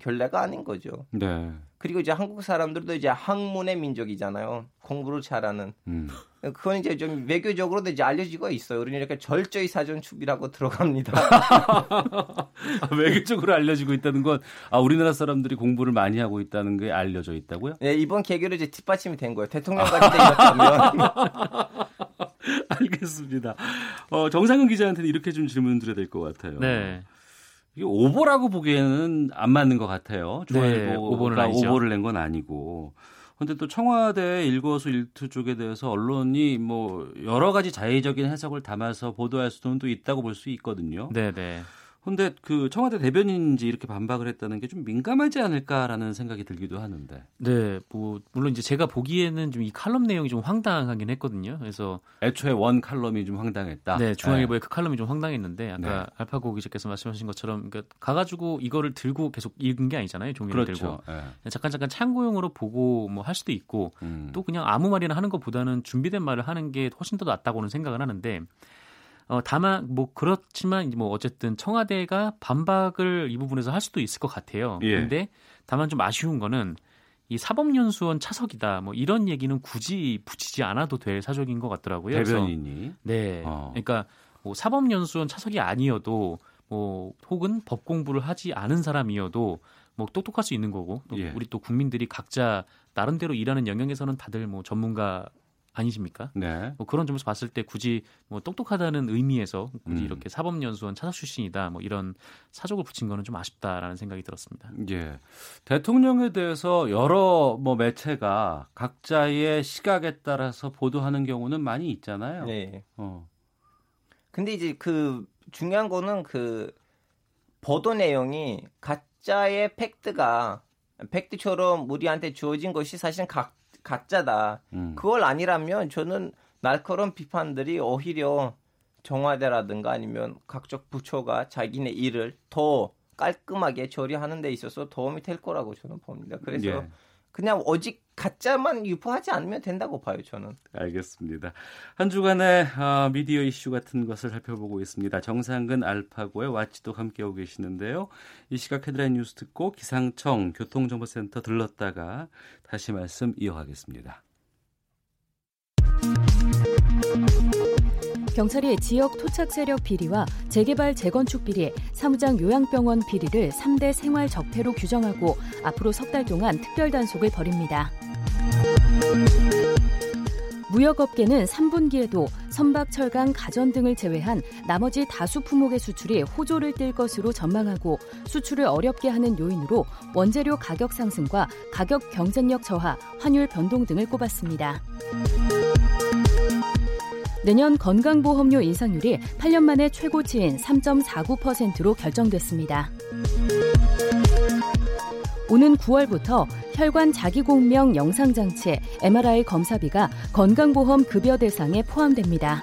결례가 아닌 거죠. 네. 그리고 이제 한국 사람들도 이제 학문의 민족이잖아요. 공부를 잘하는. 음. 그건 이제 좀 외교적으로도 이제 알려지고 있어요. 우리는 이렇게 절저히 사전축이라고 [LAUGHS] 들어갑니다. 아, 외교적으로 알려지고 있다는 건 아, 우리나라 사람들이 공부를 많이 하고 있다는 게 알려져 있다고요? 네, 이번 계기로 이제 뒷받침이 된 거예요. 대통령 같은 데 이렇다면. [LAUGHS] 알겠습니다. 어, 정상근 기자한테는 이렇게 좀 질문 드려야 될 것 같아요. 네. 이게 오보라고 보기에는 안 맞는 것 같아요. 중앙일보가 네, 오보를 낸 건 아니고. 근데 또 청와대 일거수 일투 쪽에 대해서 언론이 뭐 여러 가지 자의적인 해석을 담아서 보도할 수는 또 있다고 볼 수 있거든요. 네, 네. 근데 그 청와대 대변인인지 이렇게 반박을 했다는 게 좀 민감하지 않을까라는 생각이 들기도 하는데. 네, 뭐 물론 이제 제가 보기에는 좀 이 칼럼 내용이 좀 황당하긴 했거든요. 그래서 애초에 원 칼럼이 좀 황당했다. 네, 중앙일보의 네. 그 칼럼이 좀 황당했는데 아까 네. 알파고 기자께서 말씀하신 것처럼 그러니까 가가지고 이거를 들고 계속 읽은 게 아니잖아요. 종이를 그렇죠. 들고 네. 잠깐 잠깐 참고용으로 보고 뭐 할 수도 있고 음. 또 그냥 아무 말이나 하는 것보다는 준비된 말을 하는 게 훨씬 더 낫다고는 생각을 하는데. 어, 다만 뭐 그렇지만 뭐 어쨌든 청와대가 반박을 이 부분에서 할 수도 있을 것 같아요. 예. 근데 다만 좀 아쉬운 거는 이 사법연수원 차석이다 뭐 이런 얘기는 굳이 붙이지 않아도 될 사적인 것 같더라고요. 대변인이. 네. 어. 그러니까 뭐 사법연수원 차석이 아니어도 뭐 혹은 법 공부를 하지 않은 사람이어도 뭐 똑똑할 수 있는 거고 또 예. 우리 또 국민들이 각자 나름대로 일하는 영역에서는 다들 뭐 전문가 아니십니까? 네. 뭐 그런 점에서 봤을 때 굳이 뭐 똑똑하다는 의미에서 굳이 음. 이렇게 사법연수원 차석 출신이다 뭐 이런 사족을 붙인 거는 좀 아쉽다라는 생각이 들었습니다. 예. 대통령에 대해서 여러 뭐 매체가 각자의 시각에 따라서 보도하는 경우는 많이 있잖아요. 네. 어. 근데 이제 그 중요한 거는 그 보도 내용이 가짜의 팩트가 팩트처럼 우리한테 주어진 것이 사실은 각 가짜다. 음. 그걸 아니라면 저는 날카로운 비판들이 오히려 정화대라든가 아니면 각종 부처가 자기네 일을 더 깔끔하게 처리하는 데 있어서 도움이 될 거라고 저는 봅니다. 그래서 예. 그냥 오직 가짜만 유포하지 않으면 된다고 봐요, 저는. 알겠습니다. 한 주간의 어, 미디어 이슈 같은 것을 살펴보고 있습니다. 정상근 알파고의 와치도 함께하고 계시는데요. 이 시각 헤드라인 뉴스 듣고 기상청 교통정보센터 들렀다가 다시 말씀 이어가겠습니다. 경찰이 지역 토착 세력 비리와 재개발 재건축 비리, 사무장 요양병원 비리를 3대 생활 적폐로 규정하고 앞으로 석 달 동안 특별 단속을 벌입니다. 무역업계는 3분기에도 선박, 철강, 가전 등을 제외한 나머지 다수 품목의 수출이 호조를 띨 것으로 전망하고 수출을 어렵게 하는 요인으로 원재료 가격 상승과 가격 경쟁력 저하, 환율 변동 등을 꼽았습니다. 내년 건강보험료 인상률이 8년 만에 최고치인 3.49%로 결정됐습니다. 오는 9월부터 혈관 자기공명 영상장치 MRI 검사비가 건강보험 급여 대상에 포함됩니다.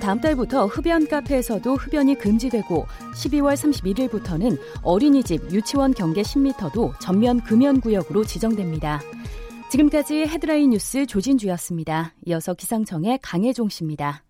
다음 달부터 흡연 카페에서도 흡연이 금지되고 12월 31일부터는 어린이집, 유치원 경계 10m도 전면 금연 구역으로 지정됩니다. 지금까지 헤드라인 뉴스 조진주였습니다. 이어서 기상청의 강혜종 씨입니다.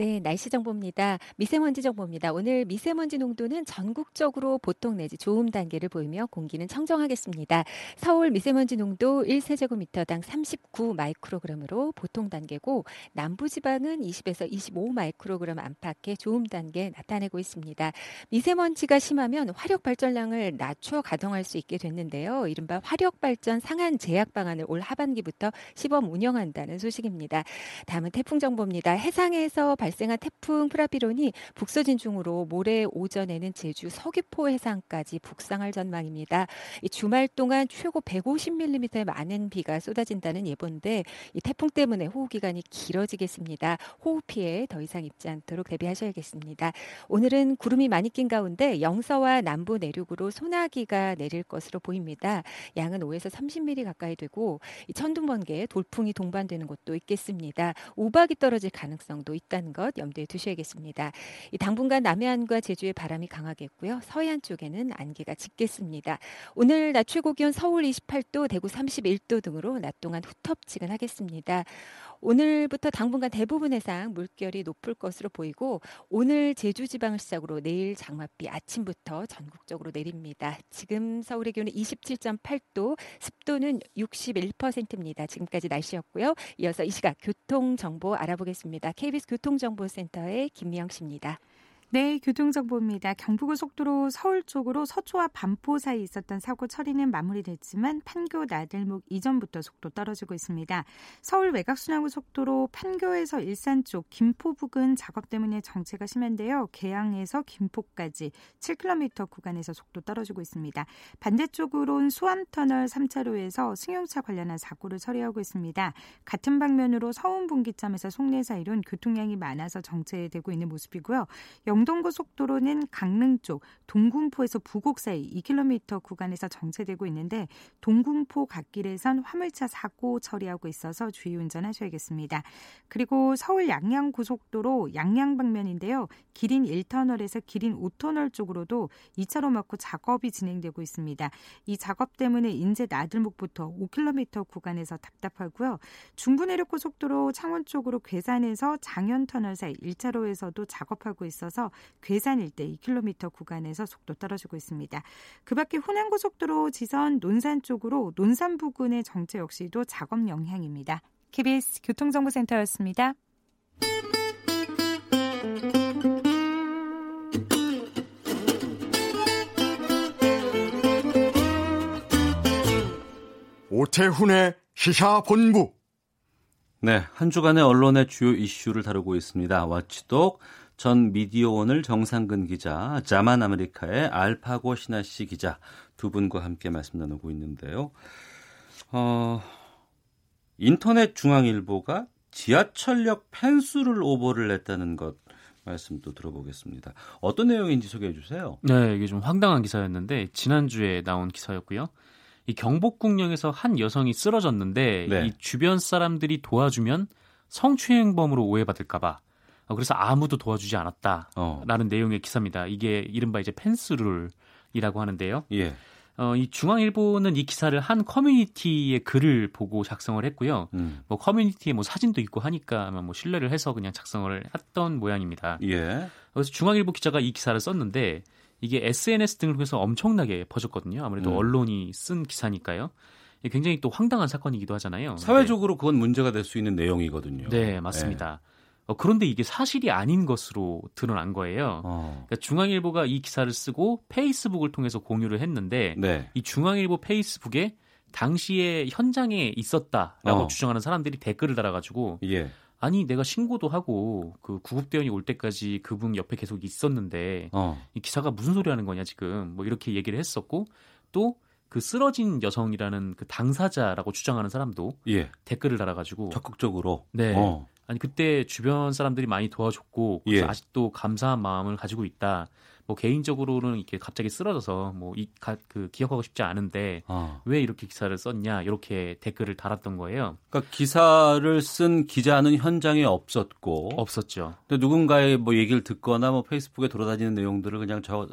네, 날씨 정보입니다. 미세먼지 정보입니다. 오늘 미세먼지 농도는 전국적으로 보통 내지 좋음 단계를 보이며 공기는 청정하겠습니다. 서울 미세먼지 농도 1세제곱미터당 39 마이크로그램으로 보통 단계고 남부 지방은 20에서 25 마이크로그램 안팎의 좋음 단계 나타내고 있습니다. 미세먼지가 심하면 화력 발전량을 낮춰 가동할 수 있게 됐는데요. 이른바 화력 발전 상한 제약 방안을 올 하반기부터 시범 운영한다는 소식입니다. 다음은 태풍 정보입니다. 해상에서 발 발생한 태풍 프라비론이 북서진 중으로 모레 오전에는 제주 서귀포 해상까지 북상할 전망입니다. 이 주말 동안 최고 150mm의 많은 비가 쏟아진다는 예보인데 이 태풍 때문에 호우 기간이 길어지겠습니다. 호우 피해 더 이상 입지 않도록 대비하셔야겠습니다. 오늘은 구름이 많이 낀 가운데 영서와 남부 내륙으로 소나기가 내릴 것으로 보입니다. 양은 5에서 30mm 가까이 되고 이 천둥 번개, 돌풍이 동반되는 곳도 있겠습니다. 우박이 떨어질 가능성도 있다는 것. 것 염두에 두셔야겠습니다. 이 당분간 남해안과 제주의 바람이 강하겠고요. 서해안 쪽에는 안개가 짙겠습니다. 오늘 낮 최고 기온 서울 28도, 대구 31도 등으로 낮 동안 후텁지근하겠습니다. 오늘부터 당분간 대부분 해상 물결이 높을 것으로 보이고 오늘 제주 지방을 시작으로 내일 장맛비 아침부터 전국적으로 내립니다. 지금 서울의 기온은 27.8도, 습도는 61%입니다. 지금까지 날씨였고요. 이어서 이 시각 교통 정보 알아보겠습니다. KBS 교통정보센터의 김미영 씨입니다. 네, 교통정보입니다. 경부고속도로 서울 쪽으로 서초와 반포 사이 있었던 사고 처리는 마무리됐지만 판교 나들목 이전부터 속도 떨어지고 있습니다. 서울 외곽순환고속도로 판교에서 일산 쪽 김포 부근 작업 때문에 정체가 심한데요. 개항에서 김포까지 7km 구간에서 속도 떨어지고 있습니다. 반대쪽으로는 수암터널 3차로에서 승용차 관련한 사고를 처리하고 있습니다. 같은 방면으로 서운 분기점에서 송내 사이로는 교통량이 많아서 정체되고 있는 모습이고요. 영 동고속도로는 강릉 쪽 동군포에서 부곡 사이 2km 구간에서 정체되고 있는데 동군포 갓길에선 화물차 사고 처리하고 있어서 주의 운전하셔야겠습니다. 그리고 서울 양양 고속도로 양양 방면인데요. 기린 1터널에서 기린 5터널 쪽으로도 2차로 막고 작업이 진행되고 있습니다. 이 작업 때문에 인제 나들목부터 5km 구간에서 답답하고요. 중부내륙 고속도로 창원 쪽으로 괴산에서 장현 터널 사이 1차로에서도 작업하고 있어서 괴산 일대 2km 구간에서 속도 떨어지고 있습니다. 그 밖에 호남고속도로 지선 논산 쪽으로 논산 부근의 정체 역시도 작업 영향입니다. KBS 교통정보센터였습니다. 오태훈의 시사본부 네, 한 주간의 언론의 주요 이슈를 다루고 있습니다. 와치독 전 미디어오늘 정상근 기자, 자만 아메리카의 알파고 신하 씨 기자 두 분과 함께 말씀 나누고 있는데요. 어, 인터넷 중앙일보가 지하철역 펜수를 오보를 했다는 것 말씀도 들어보겠습니다. 어떤 내용인지 소개해 주세요. 네, 이게 좀 황당한 기사였는데 지난주에 나온 기사였고요. 이 경복궁역에서 한 여성이 쓰러졌는데 네. 이 주변 사람들이 도와주면 성추행범으로 오해받을까봐 어, 그래서 아무도 도와주지 않았다라는 어. 내용의 기사입니다. 이게 이른바 이제 펜스룰이라고 하는데요. 예. 어, 이 중앙일보는 이 기사를 한 커뮤니티의 글을 보고 작성을 했고요. 음. 뭐 커뮤니티에 뭐 사진도 있고 하니까 아마 뭐 신뢰를 해서 그냥 작성을 했던 모양입니다. 예. 그래서 중앙일보 기자가 이 기사를 썼는데 이게 SNS 등을 통해서 엄청나게 퍼졌거든요. 아무래도 음. 언론이 쓴 기사니까요. 굉장히 또 황당한 사건이기도 하잖아요. 사회적으로 그건 문제가 될 수 있는 내용이거든요. 네, 맞습니다. 네. 어, 그런데 이게 사실이 아닌 것으로 드러난 거예요. 어. 그러니까 중앙일보가 이 기사를 쓰고 페이스북을 통해서 공유를 했는데 네. 이 중앙일보 페이스북에 당시에 현장에 있었다라고 어. 주장하는 사람들이 댓글을 달아가지고 예. 아니 내가 신고도 하고 그 구급대원이 올 때까지 그분 옆에 계속 있었는데 어. 이 기사가 무슨 소리 하는 거냐 지금 뭐 이렇게 얘기를 했었고 또 그 쓰러진 여성이라는 그 당사자라고 주장하는 사람도 예. 댓글을 달아가지고 적극적으로 네 어. 아니 그때 주변 사람들이 많이 도와줬고 예. 아직도 감사한 마음을 가지고 있다. 뭐 개인적으로는 이렇게 갑자기 쓰러져서 뭐이그 기억하고 싶지 않은데 아. 왜 이렇게 기사를 썼냐 이렇게 댓글을 달았던 거예요. 그러니까 기사를 쓴 기자는 현장에 없었고 없었죠. 근데 누군가의 뭐 얘기를 듣거나 뭐 페이스북에 돌아다니는 내용들을 그냥 저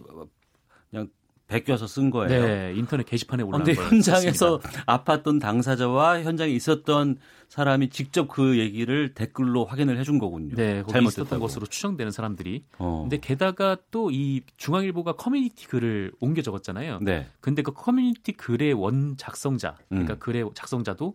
그냥 베껴서 쓴 거예요. 네, 인터넷 게시판에 올라온 거예요. 현장에서 아팠던 당사자와 현장에 있었던 사람이 직접 그 얘기를 댓글로 확인을 해준 거군요. 네, 잘못했던 것으로 추정되는 사람들이. 어. 근데 게다가 또 이 중앙일보가 커뮤니티 글을 옮겨 적었잖아요. 네. 근데 그 커뮤니티 글의 원 작성자, 그러니까 음. 글의 작성자도 어,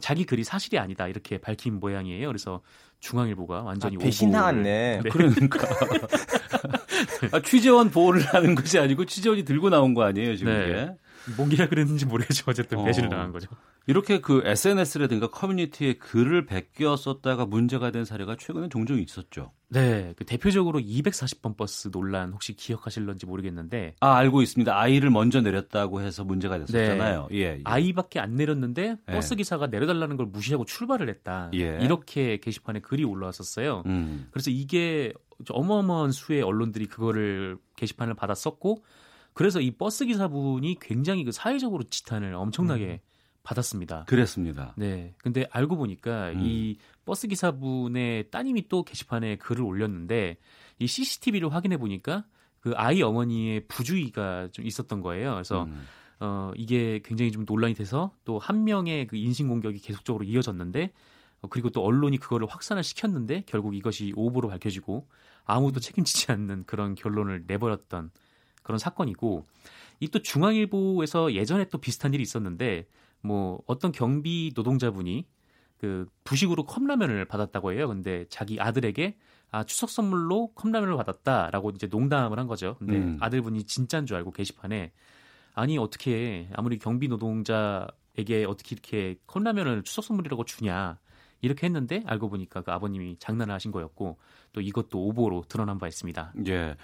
자기 글이 사실이 아니다 이렇게 밝힌 모양이에요. 그래서 중앙일보가 완전히 아, 배신 당했네. 네. 그러니까 [LAUGHS] 아, 취재원 보호를 하는 것이 아니고 취재원이 들고 나온 거 아니에요 지금 네. 이게? 뭔기라 그랬는지 모르겠지만 어쨌든 배신을 어. 당한 거죠. 이렇게 그 SNS라든가 커뮤니티에 글을 베껴 썼다가 문제가 된 사례가 최근에 종종 있었죠. 네, 그 대표적으로 240번 버스 논란 혹시 기억하실런지 모르겠는데 아 알고 있습니다. 아이를 먼저 내렸다고 해서 문제가 됐었잖아요. 네. 예, 예. 아이밖에 안 내렸는데 예. 버스 기사가 내려달라는 걸 무시하고 출발을 했다. 예. 이렇게 게시판에 글이 올라왔었어요. 음. 그래서 이게 어마어마한 수의 언론들이 그거를 게시판을 받았었고 그래서 이 버스 기사분이 굉장히 그 사회적으로 지탄을 엄청나게 음. 받았습니다. 그랬습니다. 네. 근데 알고 보니까 음. 이 버스 기사분의 따님이 또 게시판에 글을 올렸는데 이 CCTV를 확인해 보니까 그 아이 어머니의 부주의가 좀 있었던 거예요. 그래서 음. 어 이게 굉장히 좀 논란이 돼서 또 한 명의 그 인신 공격이 계속적으로 이어졌는데 어, 그리고 또 언론이 그거를 확산을 시켰는데 결국 이것이 오보로 밝혀지고 아무도 책임지지 않는 그런 결론을 내버렸던 그런 사건이고 이 또 중앙일보에서 예전에 또 비슷한 일이 있었는데 뭐 어떤 경비 노동자분이 그 부식으로 컵라면을 받았다고 해요. 근데 자기 아들에게 아 추석 선물로 컵라면을 받았다라고 이제 농담을 한 거죠. 근데 음. 아들분이 진짜인 줄 알고 게시판에 아니 어떻게 아무리 경비 노동자에게 어떻게 이렇게 컵라면을 추석 선물이라고 주냐 이렇게 했는데 알고 보니까 그 아버님이 장난을 하신 거였고 또 이것도 오보로 드러난 바 있습니다. 예.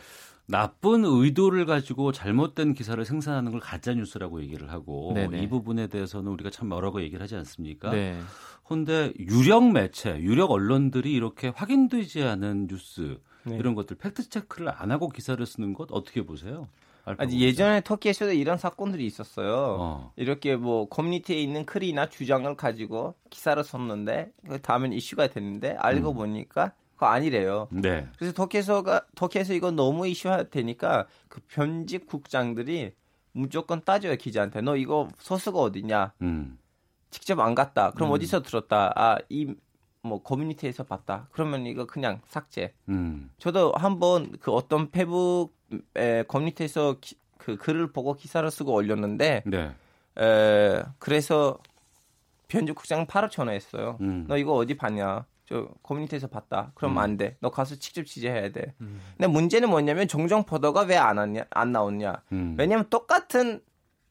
나쁜 의도를 가지고 잘못된 기사를 생산하는 걸 가짜 뉴스라고 얘기를 하고 네네. 이 부분에 대해서는 우리가 참거 얘기를 하지 않습니까? 네. 근데 유력 매체, 유력 언론들이 이렇게 확인되지 않은 뉴스 네. 이런 것들 팩트 체크를 안 하고 기사를 쓰는 것 어떻게 보세요? 아니 예전에 터키에서도 이런 사건들이 있었어요. 어. 이렇게 뭐 커뮤니티에 있는 글이나 주장을 가지고 기사를 썼는데 그 다음엔 이슈가 됐는데 알고 음. 보니까 그거 아니래요. 네. 그래서 터키에서가 터키에서 이거 너무 이슈화 되니까 그 편집 국장들이 무조건 따져요 기자한테. 너 이거 소스가 어디냐? 음. 직접 안 갔다. 그럼 음. 어디서 들었다? 아, 이 뭐 커뮤니티에서 봤다. 그러면 이거 그냥 삭제. 음. 저도 한번 그 어떤 페북 에, 커뮤니티에서 기, 그 글을 보고 기사를 쓰고 올렸는데 네. 에, 그래서 편집국장 바로 전화했어요. 음. 너 이거 어디 봤냐? 저 커뮤니티에서 봤다. 그럼 음. 안 돼. 너 가서 직접 취재해야 돼. 음. 근데 문제는 뭐냐면 종종 보도가 왜 안 왔냐? 안 나오냐? 음. 왜냐면 똑같은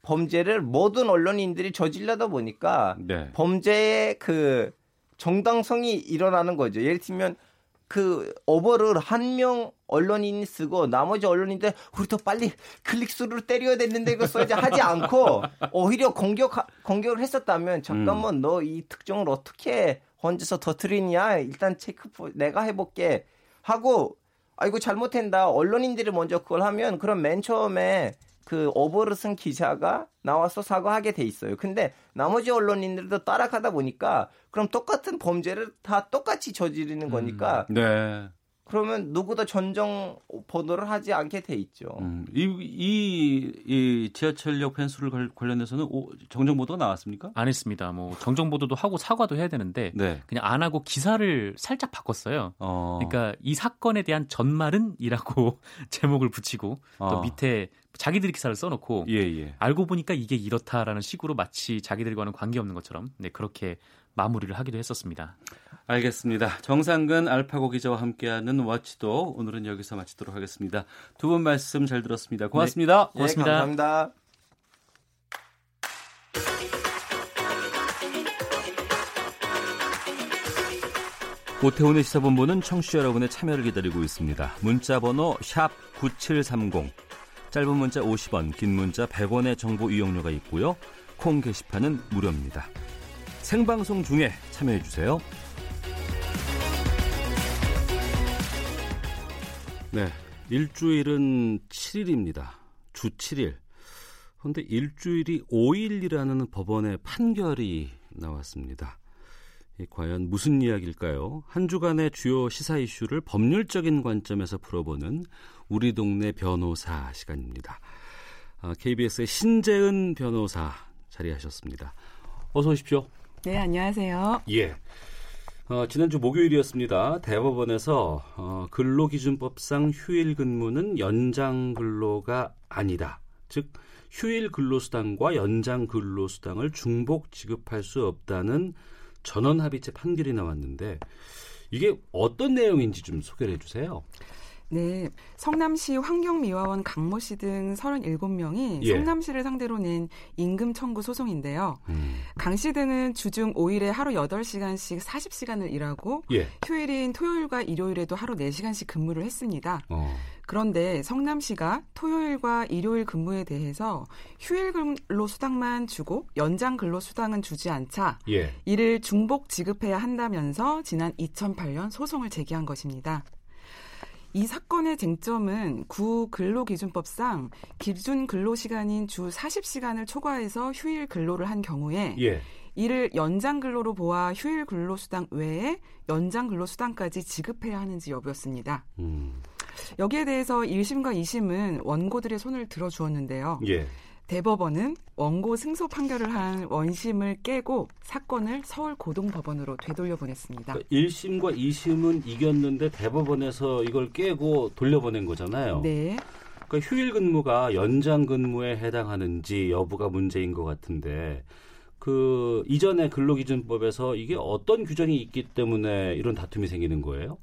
범죄를 모든 언론인들이 저질러다 보니까 네. 범죄의 그 정당성이 일어나는 거죠. 예를 들면 그 어버를 한 명 언론인이 쓰고 나머지 언론인들 우리 도 빨리 클릭수를 때려야 되는데 이거 써야지 하지 않고 [LAUGHS] 오히려 공격 공격을 했었다면 잠깐만 음. 너이 특정을 어떻게 혼자서 터트리냐 일단 체크 내가 해볼게 하고 아 이거 잘못했다 언론인들이 먼저 그걸 하면 그럼 맨 처음에 그 오버를 쓴 기자가 나와서 사과하게 돼 있어요. 근데 나머지 언론인들도 따라가다 보니까 그럼 똑같은 범죄를 다 똑같이 저지르는 거니까 음, 네. 그러면 누구도 전정 보도를 하지 않게 돼 있죠. 음, 이, 이, 이 지하철역 펜수를 관련해서는 정정 보도가 나왔습니까? 안 했습니다. 뭐 정정 보도도 하고 사과도 해야 되는데 네. 그냥 안 하고 기사를 살짝 바꿨어요. 어. 그러니까 이 사건에 대한 전말은이라고 [LAUGHS] 제목을 붙이고 어. 또 밑에 자기들이 기사를 써놓고 예, 예. 알고 보니까 이게 이렇다라는 식으로 마치 자기들과는 관계없는 것처럼 네, 그렇게 마무리를 하기도 했었습니다. 알겠습니다. 정상근 알파고 기자와 함께하는 워치도 오늘은 여기서 마치도록 하겠습니다. 두 분 말씀 잘 들었습니다. 고맙습니다. 네, 고맙습니다. 네, 감사합니다. 오태훈의 시사본부는 청취자 여러분의 참여를 기다리고 있습니다. 문자 번호 9730, 짧은 문자 50원, 긴 문자 100원의 정보 이용료가 있고요. 콩 게시판은 무료입니다. 생방송 중에 참여해 주세요. 네. 일주일은 7일입니다. 주 7일. 그런데 일주일이 5일이라는 법원의 판결이 나왔습니다. 과연 무슨 이야기일까요? 한 주간의 주요 시사 이슈를 법률적인 관점에서 풀어보는 우리 동네 변호사 시간입니다. KBS의 아, 신재은 변호사 자리하셨습니다. 어서 오십시오. 네, 안녕하세요. 예. 어, 지난주 목요일이었습니다. 대법원에서 어, 근로기준법상 휴일 근무는 연장 근로가 아니다. 즉 휴일 근로수당과 연장 근로수당을 중복 지급할 수 없다는 전원 합의체 판결이 나왔는데 이게 어떤 내용인지 좀 소개를 해주세요. 네. 성남시 환경미화원 강모 씨 등 37명이 예. 성남시를 상대로 낸 임금 청구 소송인데요. 음. 강씨 등은 주중 5일에 하루 8시간씩 40시간을 일하고 예. 휴일인 토요일과 일요일에도 하루 4시간씩 근무를 했습니다. 어. 그런데 성남시가 토요일과 일요일 근무에 대해서 휴일 근로 수당만 주고 연장 근로 수당은 주지 않자 예. 이를 중복 지급해야 한다면서 지난 2008년 소송을 제기한 것입니다. 이 사건의 쟁점은 구 근로기준법상 기준 근로시간인 주 40시간을 초과해서 휴일 근로를 한 경우에 예. 이를 연장 근로로 보아 휴일 근로수당 외에 연장 근로수당까지 지급해야 하는지 여부였습니다. 음. 여기에 대해서 1심과 2심은 원고들의 손을 들어주었는데요. 예. 대법원은 원고 승소 판결을 한 원심을 깨고 사건을 서울 고등법원으로 되돌려 보냈습니다. 그러니까 1심과 2심은 이겼는데 대법원에서 이걸 깨고 돌려보낸 거잖아요. 네. 그러니까 휴일 근무가 연장 근무에 해당하는지 여부가 문제인 것 같은데 그 이전에 근로기준법에서 이게 어떤 규정이 있기 때문에 이런 다툼이 생기는 거예요?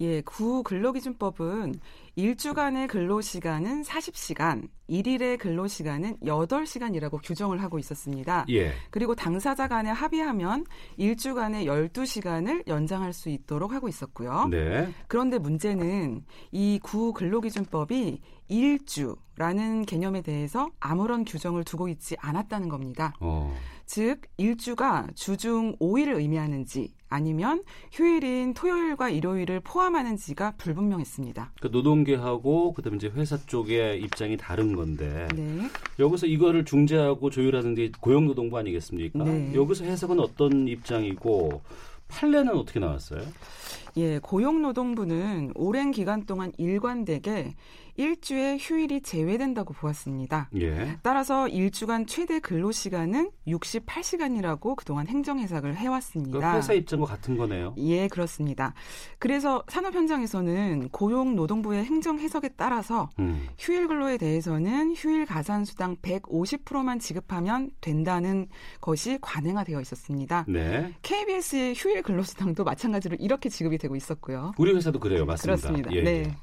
예, 구 근로기준법은 일주간의 근로시간은 40시간, 일일의 근로시간은 8시간이라고 규정을 하고 있었습니다. 예. 그리고 당사자 간에 합의하면 일주간에 12시간을 연장할 수 있도록 하고 있었고요. 네. 그런데 문제는 이 구 근로기준법이 일주라는 개념에 대해서 아무런 규정을 두고 있지 않았다는 겁니다. 어. 즉, 일주가 주중 5일을 의미하는지 아니면 휴일인 토요일과 일요일을 포함하는지가 불분명했습니다. 그 노동계하고 그다음에 이제 회사 쪽의 입장이 다른 건데 네. 여기서 이거를 중재하고 조율하는 게 고용노동부 아니겠습니까? 네. 여기서 해석은 어떤 입장이고 판례는 어떻게 나왔어요? 예, 고용노동부는 오랜 기간 동안 일관되게 일주의 휴일이 제외된다고 보았습니다. 예. 따라서 일주간 최대 근로 시간은 68시간이라고 그동안 행정 해석을 해왔습니다. 그 회사 입장과 같은 거네요. 예, 그렇습니다. 그래서 산업 현장에서는 고용노동부의 행정 해석에 따라서 음. 휴일 근로에 대해서는 휴일 가산 수당 150%만 지급하면 된다는 것이 관행화되어 있었습니다. 네. KBS의 휴일 근로 수당도 마찬가지로 이렇게 지급이 되고 있었고요. 우리 회사도 그래요, 맞습니다. 그렇습니다. 예, 네. 예.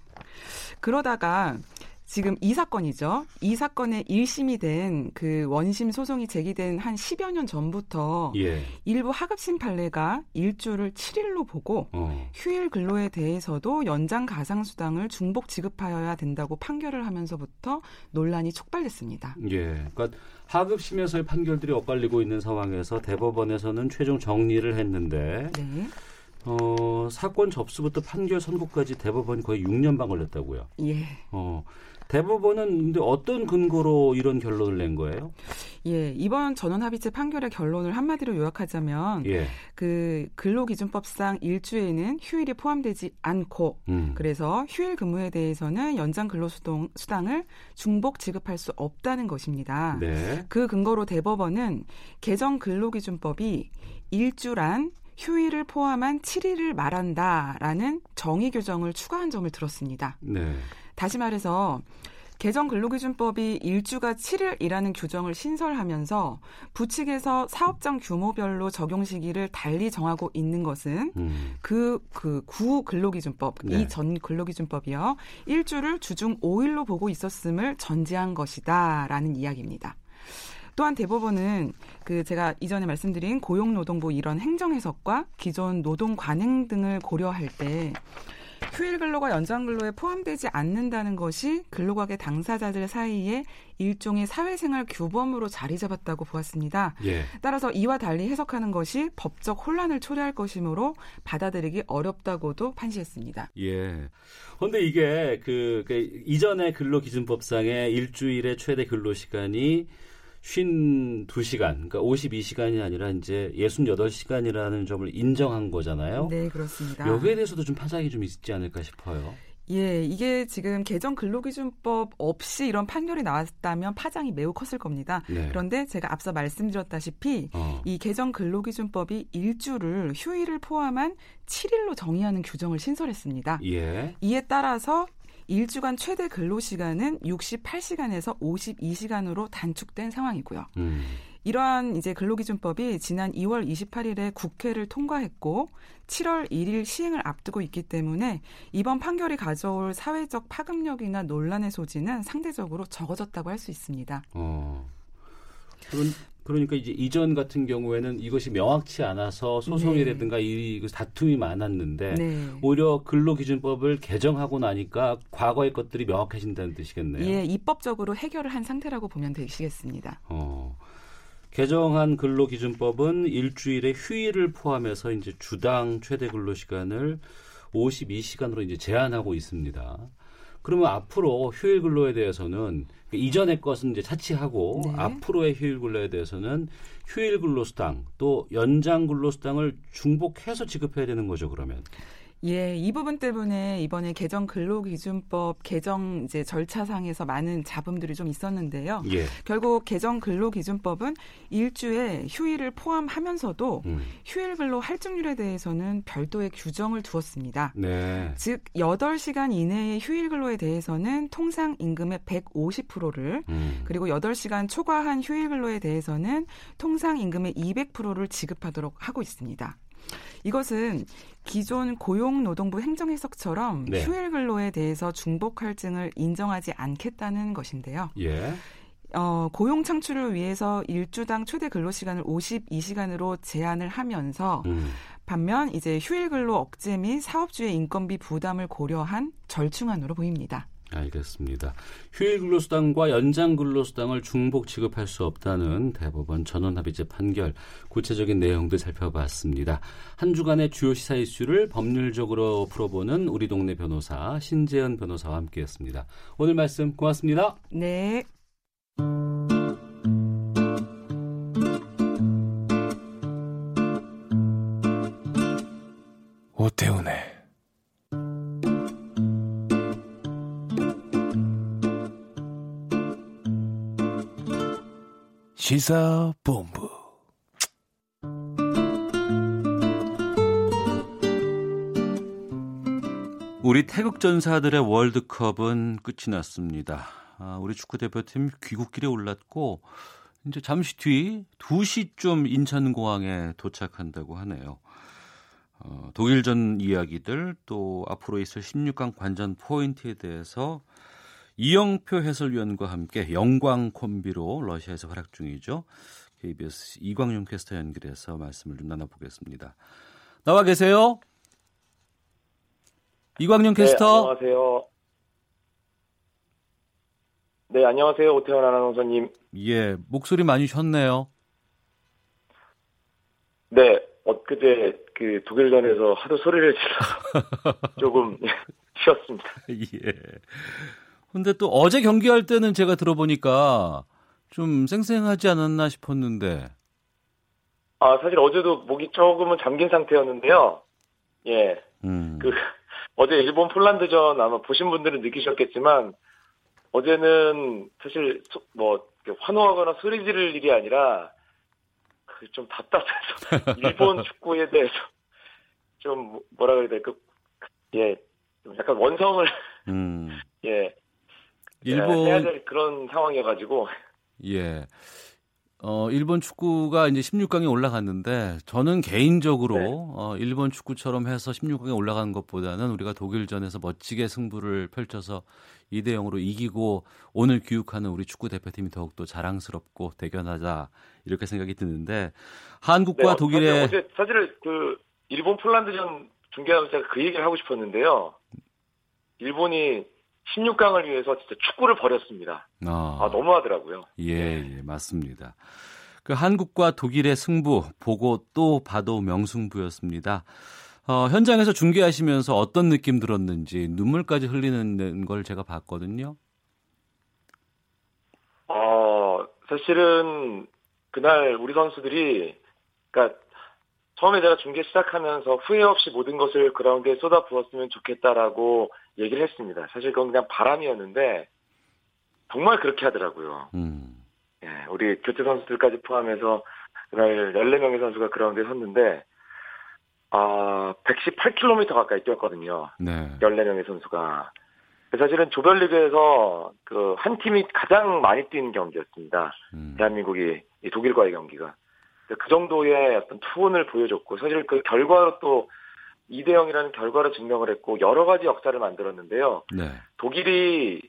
그러다가 지금 이 사건이죠. 이 사건의 1심이 된 그 원심 소송이 제기된 한 10여 년 전부터 예. 일부 하급심 판례가 일주를 7일로 보고 어. 휴일 근로에 대해서도 연장 가상 수당을 중복 지급하여야 된다고 판결을 하면서부터 논란이 촉발됐습니다. 예. 그러니까 하급심에서의 판결들이 엇갈리고 있는 상황에서 대법원에서는 최종 정리를 했는데 네. 어, 사건 접수부터 판결 선고까지 대법원이 거의 6년 반 걸렸다고요. 예. 어, 대법원은 근데 어떤 근거로 이런 결론을 낸 거예요? 예, 이번 전원 합의체 판결의 결론을 한마디로 요약하자면 예. 그 근로기준법상 일주에는 휴일이 포함되지 않고 음. 그래서 휴일 근무에 대해서는 연장 근로수당을 중복 지급할 수 없다는 것입니다. 네. 그 근거로 대법원은 개정 근로기준법이 일주란 휴일을 포함한 7일을 말한다라는 정의 규정을 추가한 점을 들었습니다. 네. 다시 말해서 개정 근로기준법이 일주가 7일이라는 규정을 신설하면서 부칙에서 사업장 규모별로 적용 시기를 달리 정하고 있는 것은 음. 그, 그, 구 근로기준법, 네. 이전 근로기준법이요. 일주를 주중 5일로 보고 있었음을 전제한 것이다. 라는 이야기입니다. 또한 대법원은 그 제가 이전에 말씀드린 고용노동부 이런 행정 해석과 기존 노동 관행 등을 고려할 때 휴일 근로가 연장 근로에 포함되지 않는다는 것이 근로가계 당사자들 사이에 일종의 사회생활 규범으로 자리 잡았다고 보았습니다. 예. 따라서 이와 달리 해석하는 것이 법적 혼란을 초래할 것이므로 받아들이기 어렵다고도 판시했습니다. 예. 그런데 이게 그, 그 이전의 근로기준법상의 일주일의 최대 근로 시간이 52시간, 그러니까 52시간이 아니라 이제 68시간이라는 점을 인정한 거잖아요. 네, 그렇습니다. 여기에 대해서도 좀 파장이 좀 있지 않을까 싶어요. 예, 이게 지금 개정 근로기준법 없이 이런 판결이 나왔다면 파장이 매우 컸을 겁니다. 네. 그런데 제가 앞서 말씀드렸다시피 어. 이 개정 근로기준법이 일주를 휴일을 포함한 7일로 정의하는 규정을 신설했습니다. 예. 이에 따라서 일주간 최대 근로 시간은 68시간에서 52시간으로 단축된 상황이고요. 음. 이러한 이제 근로기준법이 지난 2월 28일에 국회를 통과했고 7월 1일 시행을 앞두고 있기 때문에 이번 판결이 가져올 사회적 파급력이나 논란의 소지는 상대적으로 적어졌다고 할 수 있습니다. 어. 그런 그러니까 이제 이전 같은 경우에는 이것이 명확치 않아서 소송이라든가 네. 이 다툼이 많았는데 네. 오히려 근로기준법을 개정하고 나니까 과거의 것들이 명확해진다는 뜻이겠네요. 예, 입법적으로 해결을 한 상태라고 보면 되시겠습니다. 어. 개정한 근로기준법은 일주일에 휴일을 포함해서 이제 주당 최대 근로시간을 52시간으로 이제 제한하고 있습니다. 그러면 앞으로 휴일 근로에 대해서는 그 이전의 것은 이제 차치하고 네. 앞으로의 휴일 근로에 대해서는 휴일 근로 수당 또 연장 근로 수당을 중복해서 지급해야 되는 거죠, 그러면. 예, 이 부분 때문에 이번에 개정 근로기준법 개정 이제 절차상에서 많은 잡음들이 좀 있었는데요. 예. 결국 개정 근로기준법은 일주에 휴일을 포함하면서도 음. 휴일 근로 할증률에 대해서는 별도의 규정을 두었습니다. 네. 즉 8시간 이내의 휴일 근로에 대해서는 통상 임금의 150%를 음. 그리고 8시간 초과한 휴일 근로에 대해서는 통상 임금의 200%를 지급하도록 하고 있습니다. 이것은 기존 고용노동부 행정해석처럼 네. 휴일 근로에 대해서 중복 할증을 인정하지 않겠다는 것인데요. 예. 어, 고용 창출을 위해서 일주당 최대 근로 시간을 52시간으로 제한을 하면서 음. 반면 이제 휴일 근로 억제 및 사업주의 인건비 부담을 고려한 절충안으로 보입니다. 알겠습니다. 휴일 근로수당과 연장 근로수당을 중복 지급할 수 없다는 대법원 전원합의체 판결 구체적인 내용도 살펴봤습니다. 한 주간의 주요 시사 이슈를 법률적으로 풀어보는 우리 동네 변호사 신재현 변호사와 함께했습니다. 오늘 말씀 고맙습니다. 네. 오태훈 시사본부. 우리 태극 전사들의 월드컵은 끝이 났습니다. 아, 우리 축구 대표팀 귀국길에 올랐고 이제 잠시 뒤 2시쯤 인천공항에 도착한다고 하네요. 어, 독일전 이야기들 또 앞으로 있을 16강 관전 포인트에 대해서 이영표 해설위원과 함께 영광 콤비로 러시아에서 활약 중이죠. KBS 이광용 캐스터 연결해서 말씀을 좀 나눠보겠습니다. 나와 계세요? 이광용 네, 캐스터. 네, 안녕하세요. 네, 안녕하세요. 오태원 아나운서님. 예, 목소리 많이 쉬었네요. 네, 엊그제 그 독일전에서 하도 소리를 질러 [LAUGHS] 조금 [LAUGHS] 쉬었습니다. 예. 근데 또 어제 경기할 때는 제가 들어보니까 좀 쌩쌩하지 않았나 싶었는데. 아, 사실 어제도 목이 조금은 잠긴 상태였는데요. 예. 음. 그, 어제 일본 폴란드전 아마 보신 분들은 느끼셨겠지만, 어제는 사실 뭐, 환호하거나 소리 지를 일이 아니라, 그 좀 답답해서, [LAUGHS] 일본 축구에 대해서 좀 뭐라 그래야 될까, 예, 좀 약간 원성을, 음. [LAUGHS] 예, 일본 해야 될 그런 상황이어가지고. 예. 어, 일본 축구가 이제 16강에 올라갔는데 저는 개인적으로 네. 어, 일본 축구처럼 해서 16강에 올라간 것보다는 우리가 독일전에서 멋지게 승부를 펼쳐서 2대 0으로 이기고 오늘 귀국하는 우리 축구 대표팀이 더욱더 자랑스럽고 대견하다 이렇게 생각이 드는데 한국과 네, 독일의 어제 사실 그 일본 폴란드전 중계하면서 그 얘기를 하고 싶었는데요. 일본이 16강을 위해서 진짜 축구를 벌였습니다. 아, 아 너무하더라고요. 예, 예, 맞습니다. 그 한국과 독일의 승부 보고 또 봐도 명승부였습니다. 어, 현장에서 중계하시면서 어떤 느낌 들었는지 눈물까지 흘리는 걸 제가 봤거든요. 어, 사실은 그날 우리 선수들이 그러니까 처음에 제가 중계 시작하면서 후회 없이 모든 것을 그라운드에 쏟아 부었으면 좋겠다라고 얘기를 했습니다. 사실 그건 그냥 바람이었는데 정말 그렇게 하더라고요. 음. 예, 우리 교체 선수들까지 포함해서 그날 14명의 선수가 그라운드에 섰는데 아, 118km 가까이 뛰었거든요. 네. 14명의 선수가. 사실은 조별리그에서 그 한 팀이 가장 많이 뛰는 경기였습니다. 음. 대한민국이 독일과의 경기가. 그 정도의 어떤 투혼을 보여줬고 사실 그 결과로 또 2대 0이라는 결과로 증명을 했고 여러 가지 역사를 만들었는데요. 네. 독일이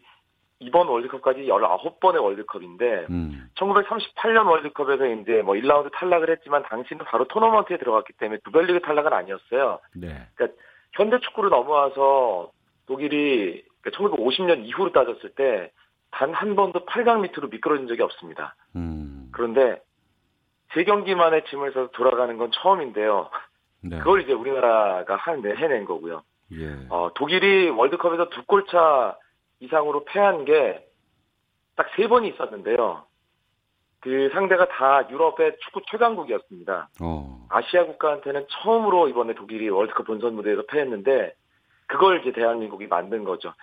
이번 월드컵까지 19번의 월드컵인데 음. 1938년 월드컵에서 이제 뭐 1라운드 탈락을 했지만 당시는 바로 토너먼트에 들어갔기 때문에 두별리그 탈락은 아니었어요. 네. 그러니까 현대 축구로 넘어와서 독일이 1950년 그러니까 이후로 따졌을 때 단 한 번도 8강 밑으로 미끄러진 적이 없습니다. 음. 그런데 세 경기만에 짐을 써서 돌아가는 건 처음인데요. 네. 그걸 이제 우리나라가 한, 해낸 거고요. 예. 어, 독일이 월드컵에서 두 골차 이상으로 패한 게 딱 세 번이 있었는데요. 그 상대가 다 유럽의 축구 최강국이었습니다. 어. 아시아 국가한테는 처음으로 이번에 독일이 월드컵 본선 무대에서 패했는데 그걸 이제 대한민국이 만든 거죠.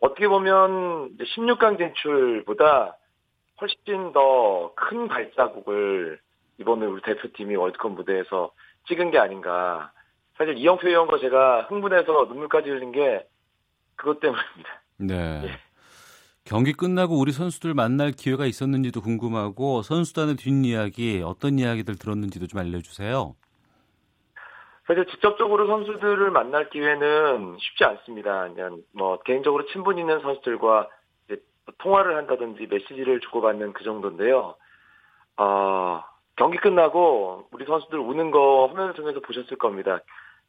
어떻게 보면 16강 진출보다 훨씬 더 큰 발자국을 이번에 우리 대표팀이 월드컵 무대에서 찍은 게 아닌가. 사실 이영표 의원과 제가 흥분해서 눈물까지 흘린 게 그것 때문입니다. 네. 예. 경기 끝나고 우리 선수들 만날 기회가 있었는지도 궁금하고 선수단의 뒷이야기 어떤 이야기들 들었는지도 좀 알려주세요. 사실 직접적으로 선수들을 만날 기회는 쉽지 않습니다. 그냥 뭐 개인적으로 친분 있는 선수들과 통화를 한다든지 메시지를 주고받는 그 정도인데요. 어, 경기 끝나고 우리 선수들 우는 거 화면을 통해서 보셨을 겁니다.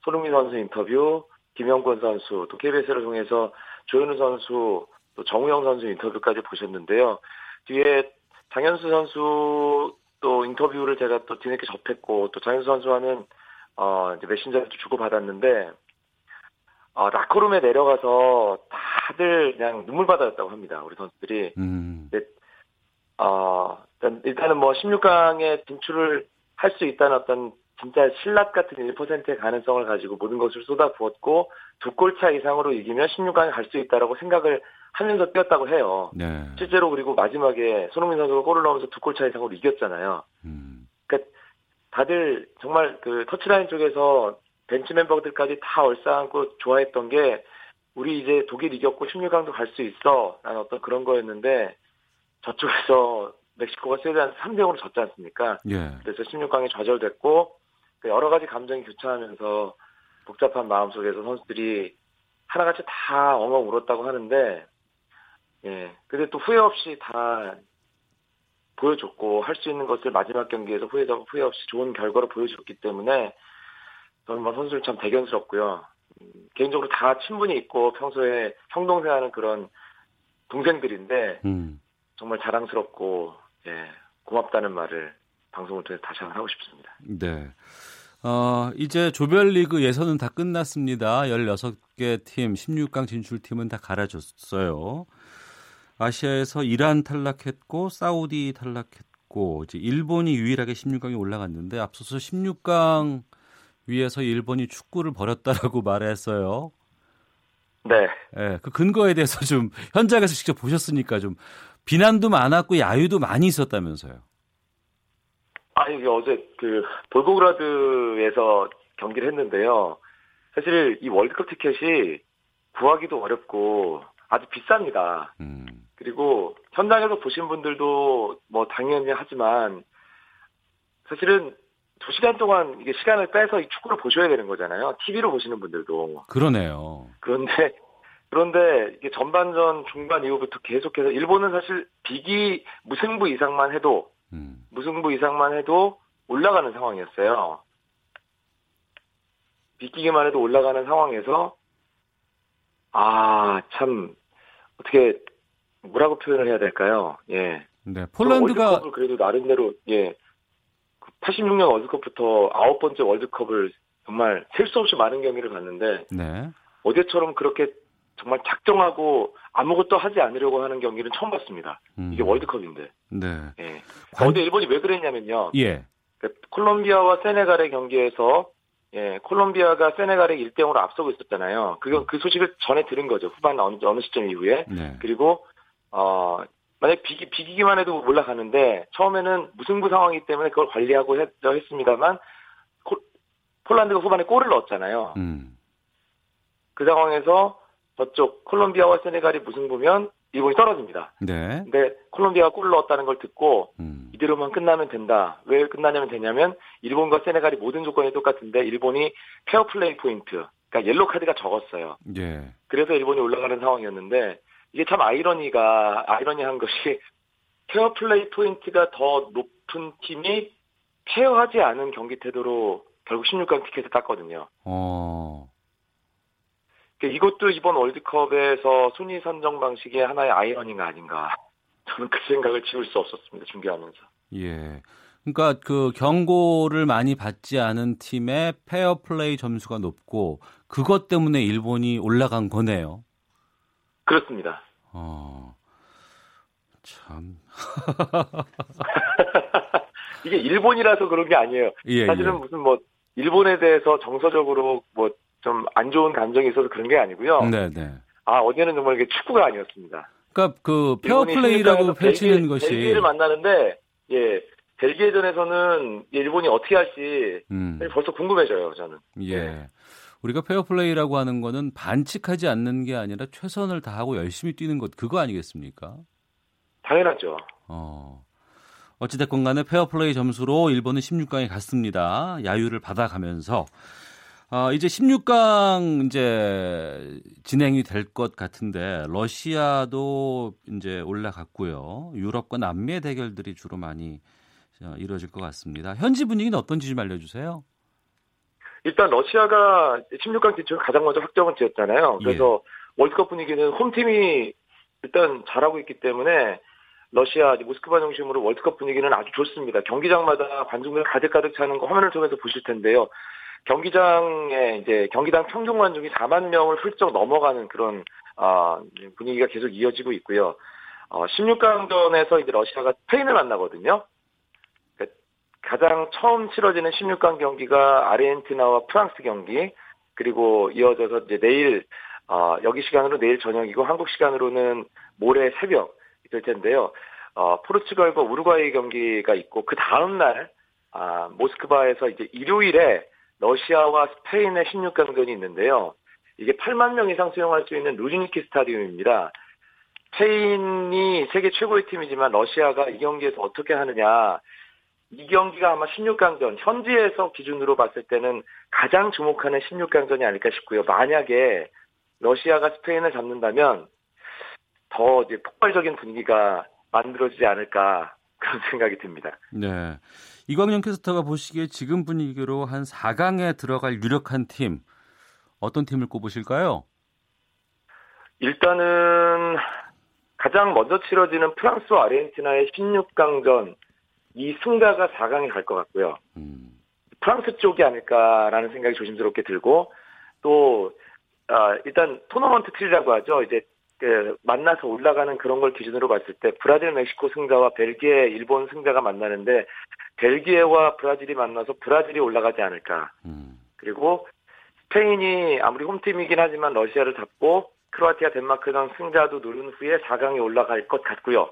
손흥민 선수 인터뷰, 김영권 선수, 또 KBS를 통해서 조현우 선수, 또 정우영 선수 인터뷰까지 보셨는데요. 뒤에 장현수 선수 또 인터뷰를 제가 또 뒤늦게 접했고 또 장현수 선수와는 어 이제 메신저를 주고 받았는데 어 라커룸에 내려가서 다들 그냥 눈물바다였다고 합니다. 우리 선수들이. 음. 근데 어 일단은 뭐 16강에 진출을 할 수 있다는 어떤 진짜 신라 같은 1%의 가능성을 가지고 모든 것을 쏟아부었고 두 골 차 이상으로 이기면 16강에 갈 수 있다라고 생각을 하면서 뛰었다고 해요. 네. 실제로 그리고 마지막에 손흥민 선수가 골을 넣으면서 두 골 차 이상으로 이겼잖아요. 음. 그러니까 다들 정말 그 터치라인 쪽에서 벤치 멤버들까지 다 얼싸안고 좋아했던 게 우리 이제 독일 이겼고 16강도 갈 수 있어 라는 어떤 그런 거였는데 저쪽에서 멕시코가 스웨덴한 3대 0으로 졌지 않습니까? 예. 그래서 16강에 좌절됐고 그 여러 가지 감정이 교차하면서 복잡한 마음 속에서 선수들이 하나같이 다 엉엉 울었다고 하는데 예. 근데 또 후회 없이 다 보여줬고 할 수 있는 것을 마지막 경기에서 후회 후회 없이 좋은 결과로 보여줬기 때문에 저는 뭐 선수들 참 대견스럽고요. 음, 개인적으로 다 친분이 있고 평소에 형동생하는 그런 동생들인데 음. 정말 자랑스럽고 예, 고맙다는 말을 방송을 통해서 다시 한번 하고 싶습니다. 네. 어, 이제 조별리그 예선은 다 끝났습니다. 16개 팀, 16강 진출팀은 다 갈아줬어요. 아시아에서 이란 탈락했고 사우디 탈락했고 이제 일본이 유일하게 16강에 올라갔는데 앞서서 16강 위에서 일본이 축구를 벌였다라고 [LAUGHS] 말했어요. 네. 네. 그 근거에 대해서 좀 현장에서 직접 보셨으니까 좀 비난도 많았고 야유도 많이 있었다면서요. 아, 이게 어제 그 볼고그라드에서 경기를 했는데요. 사실 이 월드컵 티켓이 구하기도 어렵고 아주 비쌉니다. 음. 그리고 현장에서 보신 분들도 뭐 당연히 하지만 사실은 두 시간 동안 이게 시간을 빼서 이 축구를 보셔야 되는 거잖아요. TV로 보시는 분들도. 그러네요. 그런데 그런데 이게 전반전 중반 이후부터 계속해서 일본은 사실 비기 무승부 이상만 해도 음. 무승부 이상만 해도 올라가는 상황이었어요. 비기기만 해도 올라가는 상황에서 아 참 어떻게 뭐라고 표현을 해야 될까요? 예. 네, 폴란드가 그래도 나름대로 예 86년 월드컵부터 아홉 번째 월드컵을 정말 셀 수 없이 많은 경기를 봤는데 네. 어제처럼 그렇게 정말 작정하고 아무것도 하지 않으려고 하는 경기는 처음 봤습니다. 음. 이게 월드컵인데. 네. 예. 관... 어제 일본이 왜 그랬냐면요. 예. 그 콜롬비아와 세네갈의 경기에서 예, 콜롬비아가 세네갈에 1대 0으로 앞서고 있었잖아요. 그건 그 소식을 전에 들은 거죠. 후반 어느, 어느 시점 이후에. 네. 그리고 어 만약 비기, 비기기만 해도 올라가는데 처음에는 무승부 상황이기 때문에 그걸 관리하고 했, 했습니다만 콜, 폴란드가 후반에 골을 넣었잖아요. 음. 그 상황에서 저쪽 콜롬비아와 세네갈이 무승부면 일본이 떨어집니다. 네. 근데 콜롬비아가 골을 넣었다는 걸 듣고 음. 이대로만 끝나면 된다. 왜 끝나냐면 되냐면 일본과 세네갈이 모든 조건이 똑같은데 일본이 페어 플레이 포인트, 그러니까 옐로 카드가 적었어요. 예. 그래서 일본이 올라가는 상황이었는데 이게 참 아이러니가 아이러니한 것이 페어 플레이 포인트가 더 높은 팀이 fair하지 않은 경기 태도로 결국 16강 티켓을 땄거든요. 어. 그러니까 이것도 이번 월드컵에서 순위 선정 방식의 하나의 아이러니가 아닌가. [LAUGHS] 저는 그 생각을 지울 수 없었습니다. 중계하면서. 예. 그러니까 그 경고를 많이 받지 않은 팀의 페어 플레이 점수가 높고 그것 때문에 일본이 올라간 거네요. 그렇습니다. 어. 참. [LAUGHS] 이게 일본이라서 그런 게 아니에요. 예, 사실은 예. 무슨 뭐 일본에 대해서 정서적으로 뭐 좀 안 좋은 감정이 있어서 그런 게 아니고요. 네, 네. 아 어제는 정말 이게 축구가 아니었습니다. 그러니까 그 페어플레이라고 펼치는 것이 벨기에를 만나는데 예 벨기에전에서는 일본이 어떻게 할지 음. 벌써 궁금해져요 저는. 예. 네. 우리가 페어플레이라고 하는 거는 반칙하지 않는 게 아니라 최선을 다하고 열심히 뛰는 것 그거 아니겠습니까? 당연하죠. 어. 어찌됐건 간에 페어플레이 점수로 일본은 16강에 갔습니다. 야유를 받아가면서 어, 이제 16강 이제 진행이 될 것 같은데 러시아도 이제 올라갔고요. 유럽과 남미의 대결들이 주로 많이 어, 이루어질 것 같습니다. 현지 분위기는 어떤지 좀 알려주세요. 일단 러시아가 16강 진출 가장 먼저 확정을 지었잖아요. 그래서 예. 월드컵 분위기는 홈팀이 일단 잘하고 있기 때문에 러시아 모스크바 중심으로 월드컵 분위기는 아주 좋습니다. 경기장마다 관중들 가득가득 차는 거 화면을 통해서 보실 텐데요. 경기장에 이제 경기장 평균 관중이 4만 명을 훌쩍 넘어가는 그런 어, 분위기가 계속 이어지고 있고요. 어, 16강전에서 이제 러시아가 스페인을 만나거든요. 가장 처음 치러지는 16강 경기가 아르헨티나와 프랑스 경기 그리고 이어져서 이제 내일 어, 여기 시간으로 내일 저녁이고 한국 시간으로는 모레 새벽 될 텐데요. 어, 포르투갈과 우루과이 경기가 있고 그 다음 날 아, 모스크바에서 이제 일요일에 러시아와 스페인의 16강전이 있는데요. 이게 8만 명 이상 수용할 수 있는 루즈니키 스타디움입니다. 스페인이 세계 최고의 팀이지만 러시아가 이 경기에서 어떻게 하느냐 이 경기가 아마 16강전 현지에서 기준으로 봤을 때는 가장 주목하는 16강전이 아닐까 싶고요. 만약에 러시아가 스페인을 잡는다면 더 이제 폭발적인 분위기가 만들어지지 않을까 그런 [LAUGHS] 생각이 듭니다. 네. 이광영 캐스터가 보시기에 지금 분위기로 한 4강에 들어갈 유력한 팀 어떤 팀을 꼽으실까요? 일단은 가장 먼저 치러지는 프랑스와 아르헨티나의 16강전 이 승자가 4강에 갈 것 같고요. 음. 프랑스 쪽이 아닐까라는 생각이 조심스럽게 들고 또 아, 일단 토너먼트 틀이라고 하죠. 이제 그 만나서 올라가는 그런 걸 기준으로 봤을 때 브라질, 멕시코 승자와 벨기에, 일본 승자가 만나는데 벨기에와 브라질이 만나서 브라질이 올라가지 않을까. 음. 그리고 스페인이 아무리 홈팀이긴 하지만 러시아를 잡고 크로아티아, 덴마크전 승자도 누른 후에 4강에 올라갈 것 같고요.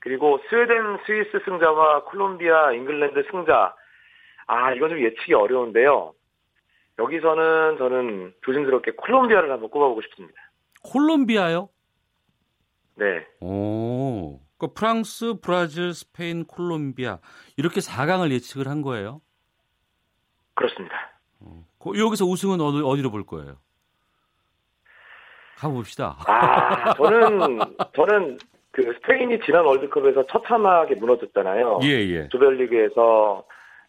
그리고 스웨덴, 스위스 승자와 콜롬비아, 잉글랜드 승자. 아, 이건 좀 예측이 어려운데요. 여기서는 저는 조심스럽게 콜롬비아를 한번 꼽아보고 싶습니다. 콜롬비아요? 네. 오. 그 프랑스, 브라질, 스페인, 콜롬비아 이렇게 4강을 예측을 한 거예요? 그렇습니다. 어. 여기서 우승은 어디, 어디로 볼 거예요? 가봅시다. 아, 저는 저는 그 스페인이 지난 월드컵에서 처참하게 무너졌잖아요. 예, 예. 조별리그에서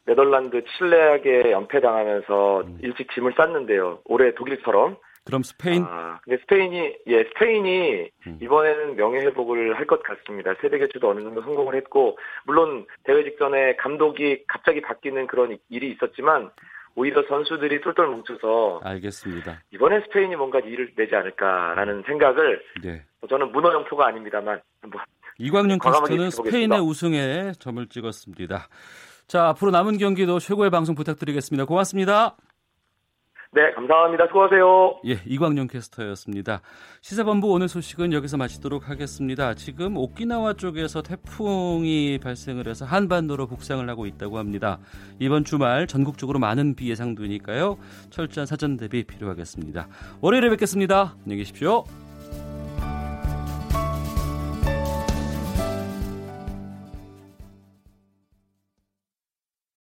네덜란드 칠레에게 연패당하면서 음. 일찍 짐을 쌌는데요. 올해 독일처럼. 그럼 스페인? 아, 근데 스페인이 예 스페인이 음. 이번에는 명예 회복을 할 것 같습니다. 세대 교체도 어느 정도 성공을 했고 물론 대회 직전에 감독이 갑자기 바뀌는 그런 일이 있었지만 오히려 선수들이 똘똘 뭉쳐서 알겠습니다. 이번에 스페인이 뭔가 일을 내지 않을까라는 생각을 네. 저는 문어영표가 아닙니다만 뭐 이광용 캐스터는 스페인의 우승에 점을 찍었습니다. 자 앞으로 남은 경기도 최고의 방송 부탁드리겠습니다. 고맙습니다. 네, 감사합니다. 수고하세요. 예, 이광용 캐스터였습니다. 시사본부 오늘 소식은 여기서 마치도록 하겠습니다. 지금 오키나와 쪽에서 태풍이 발생을 해서 한반도로 북상을 하고 있다고 합니다. 이번 주말 전국적으로 많은 비 예상되니까요. 철저한 사전 대비 필요하겠습니다. 월요일에 뵙겠습니다. 안녕히 계십시오.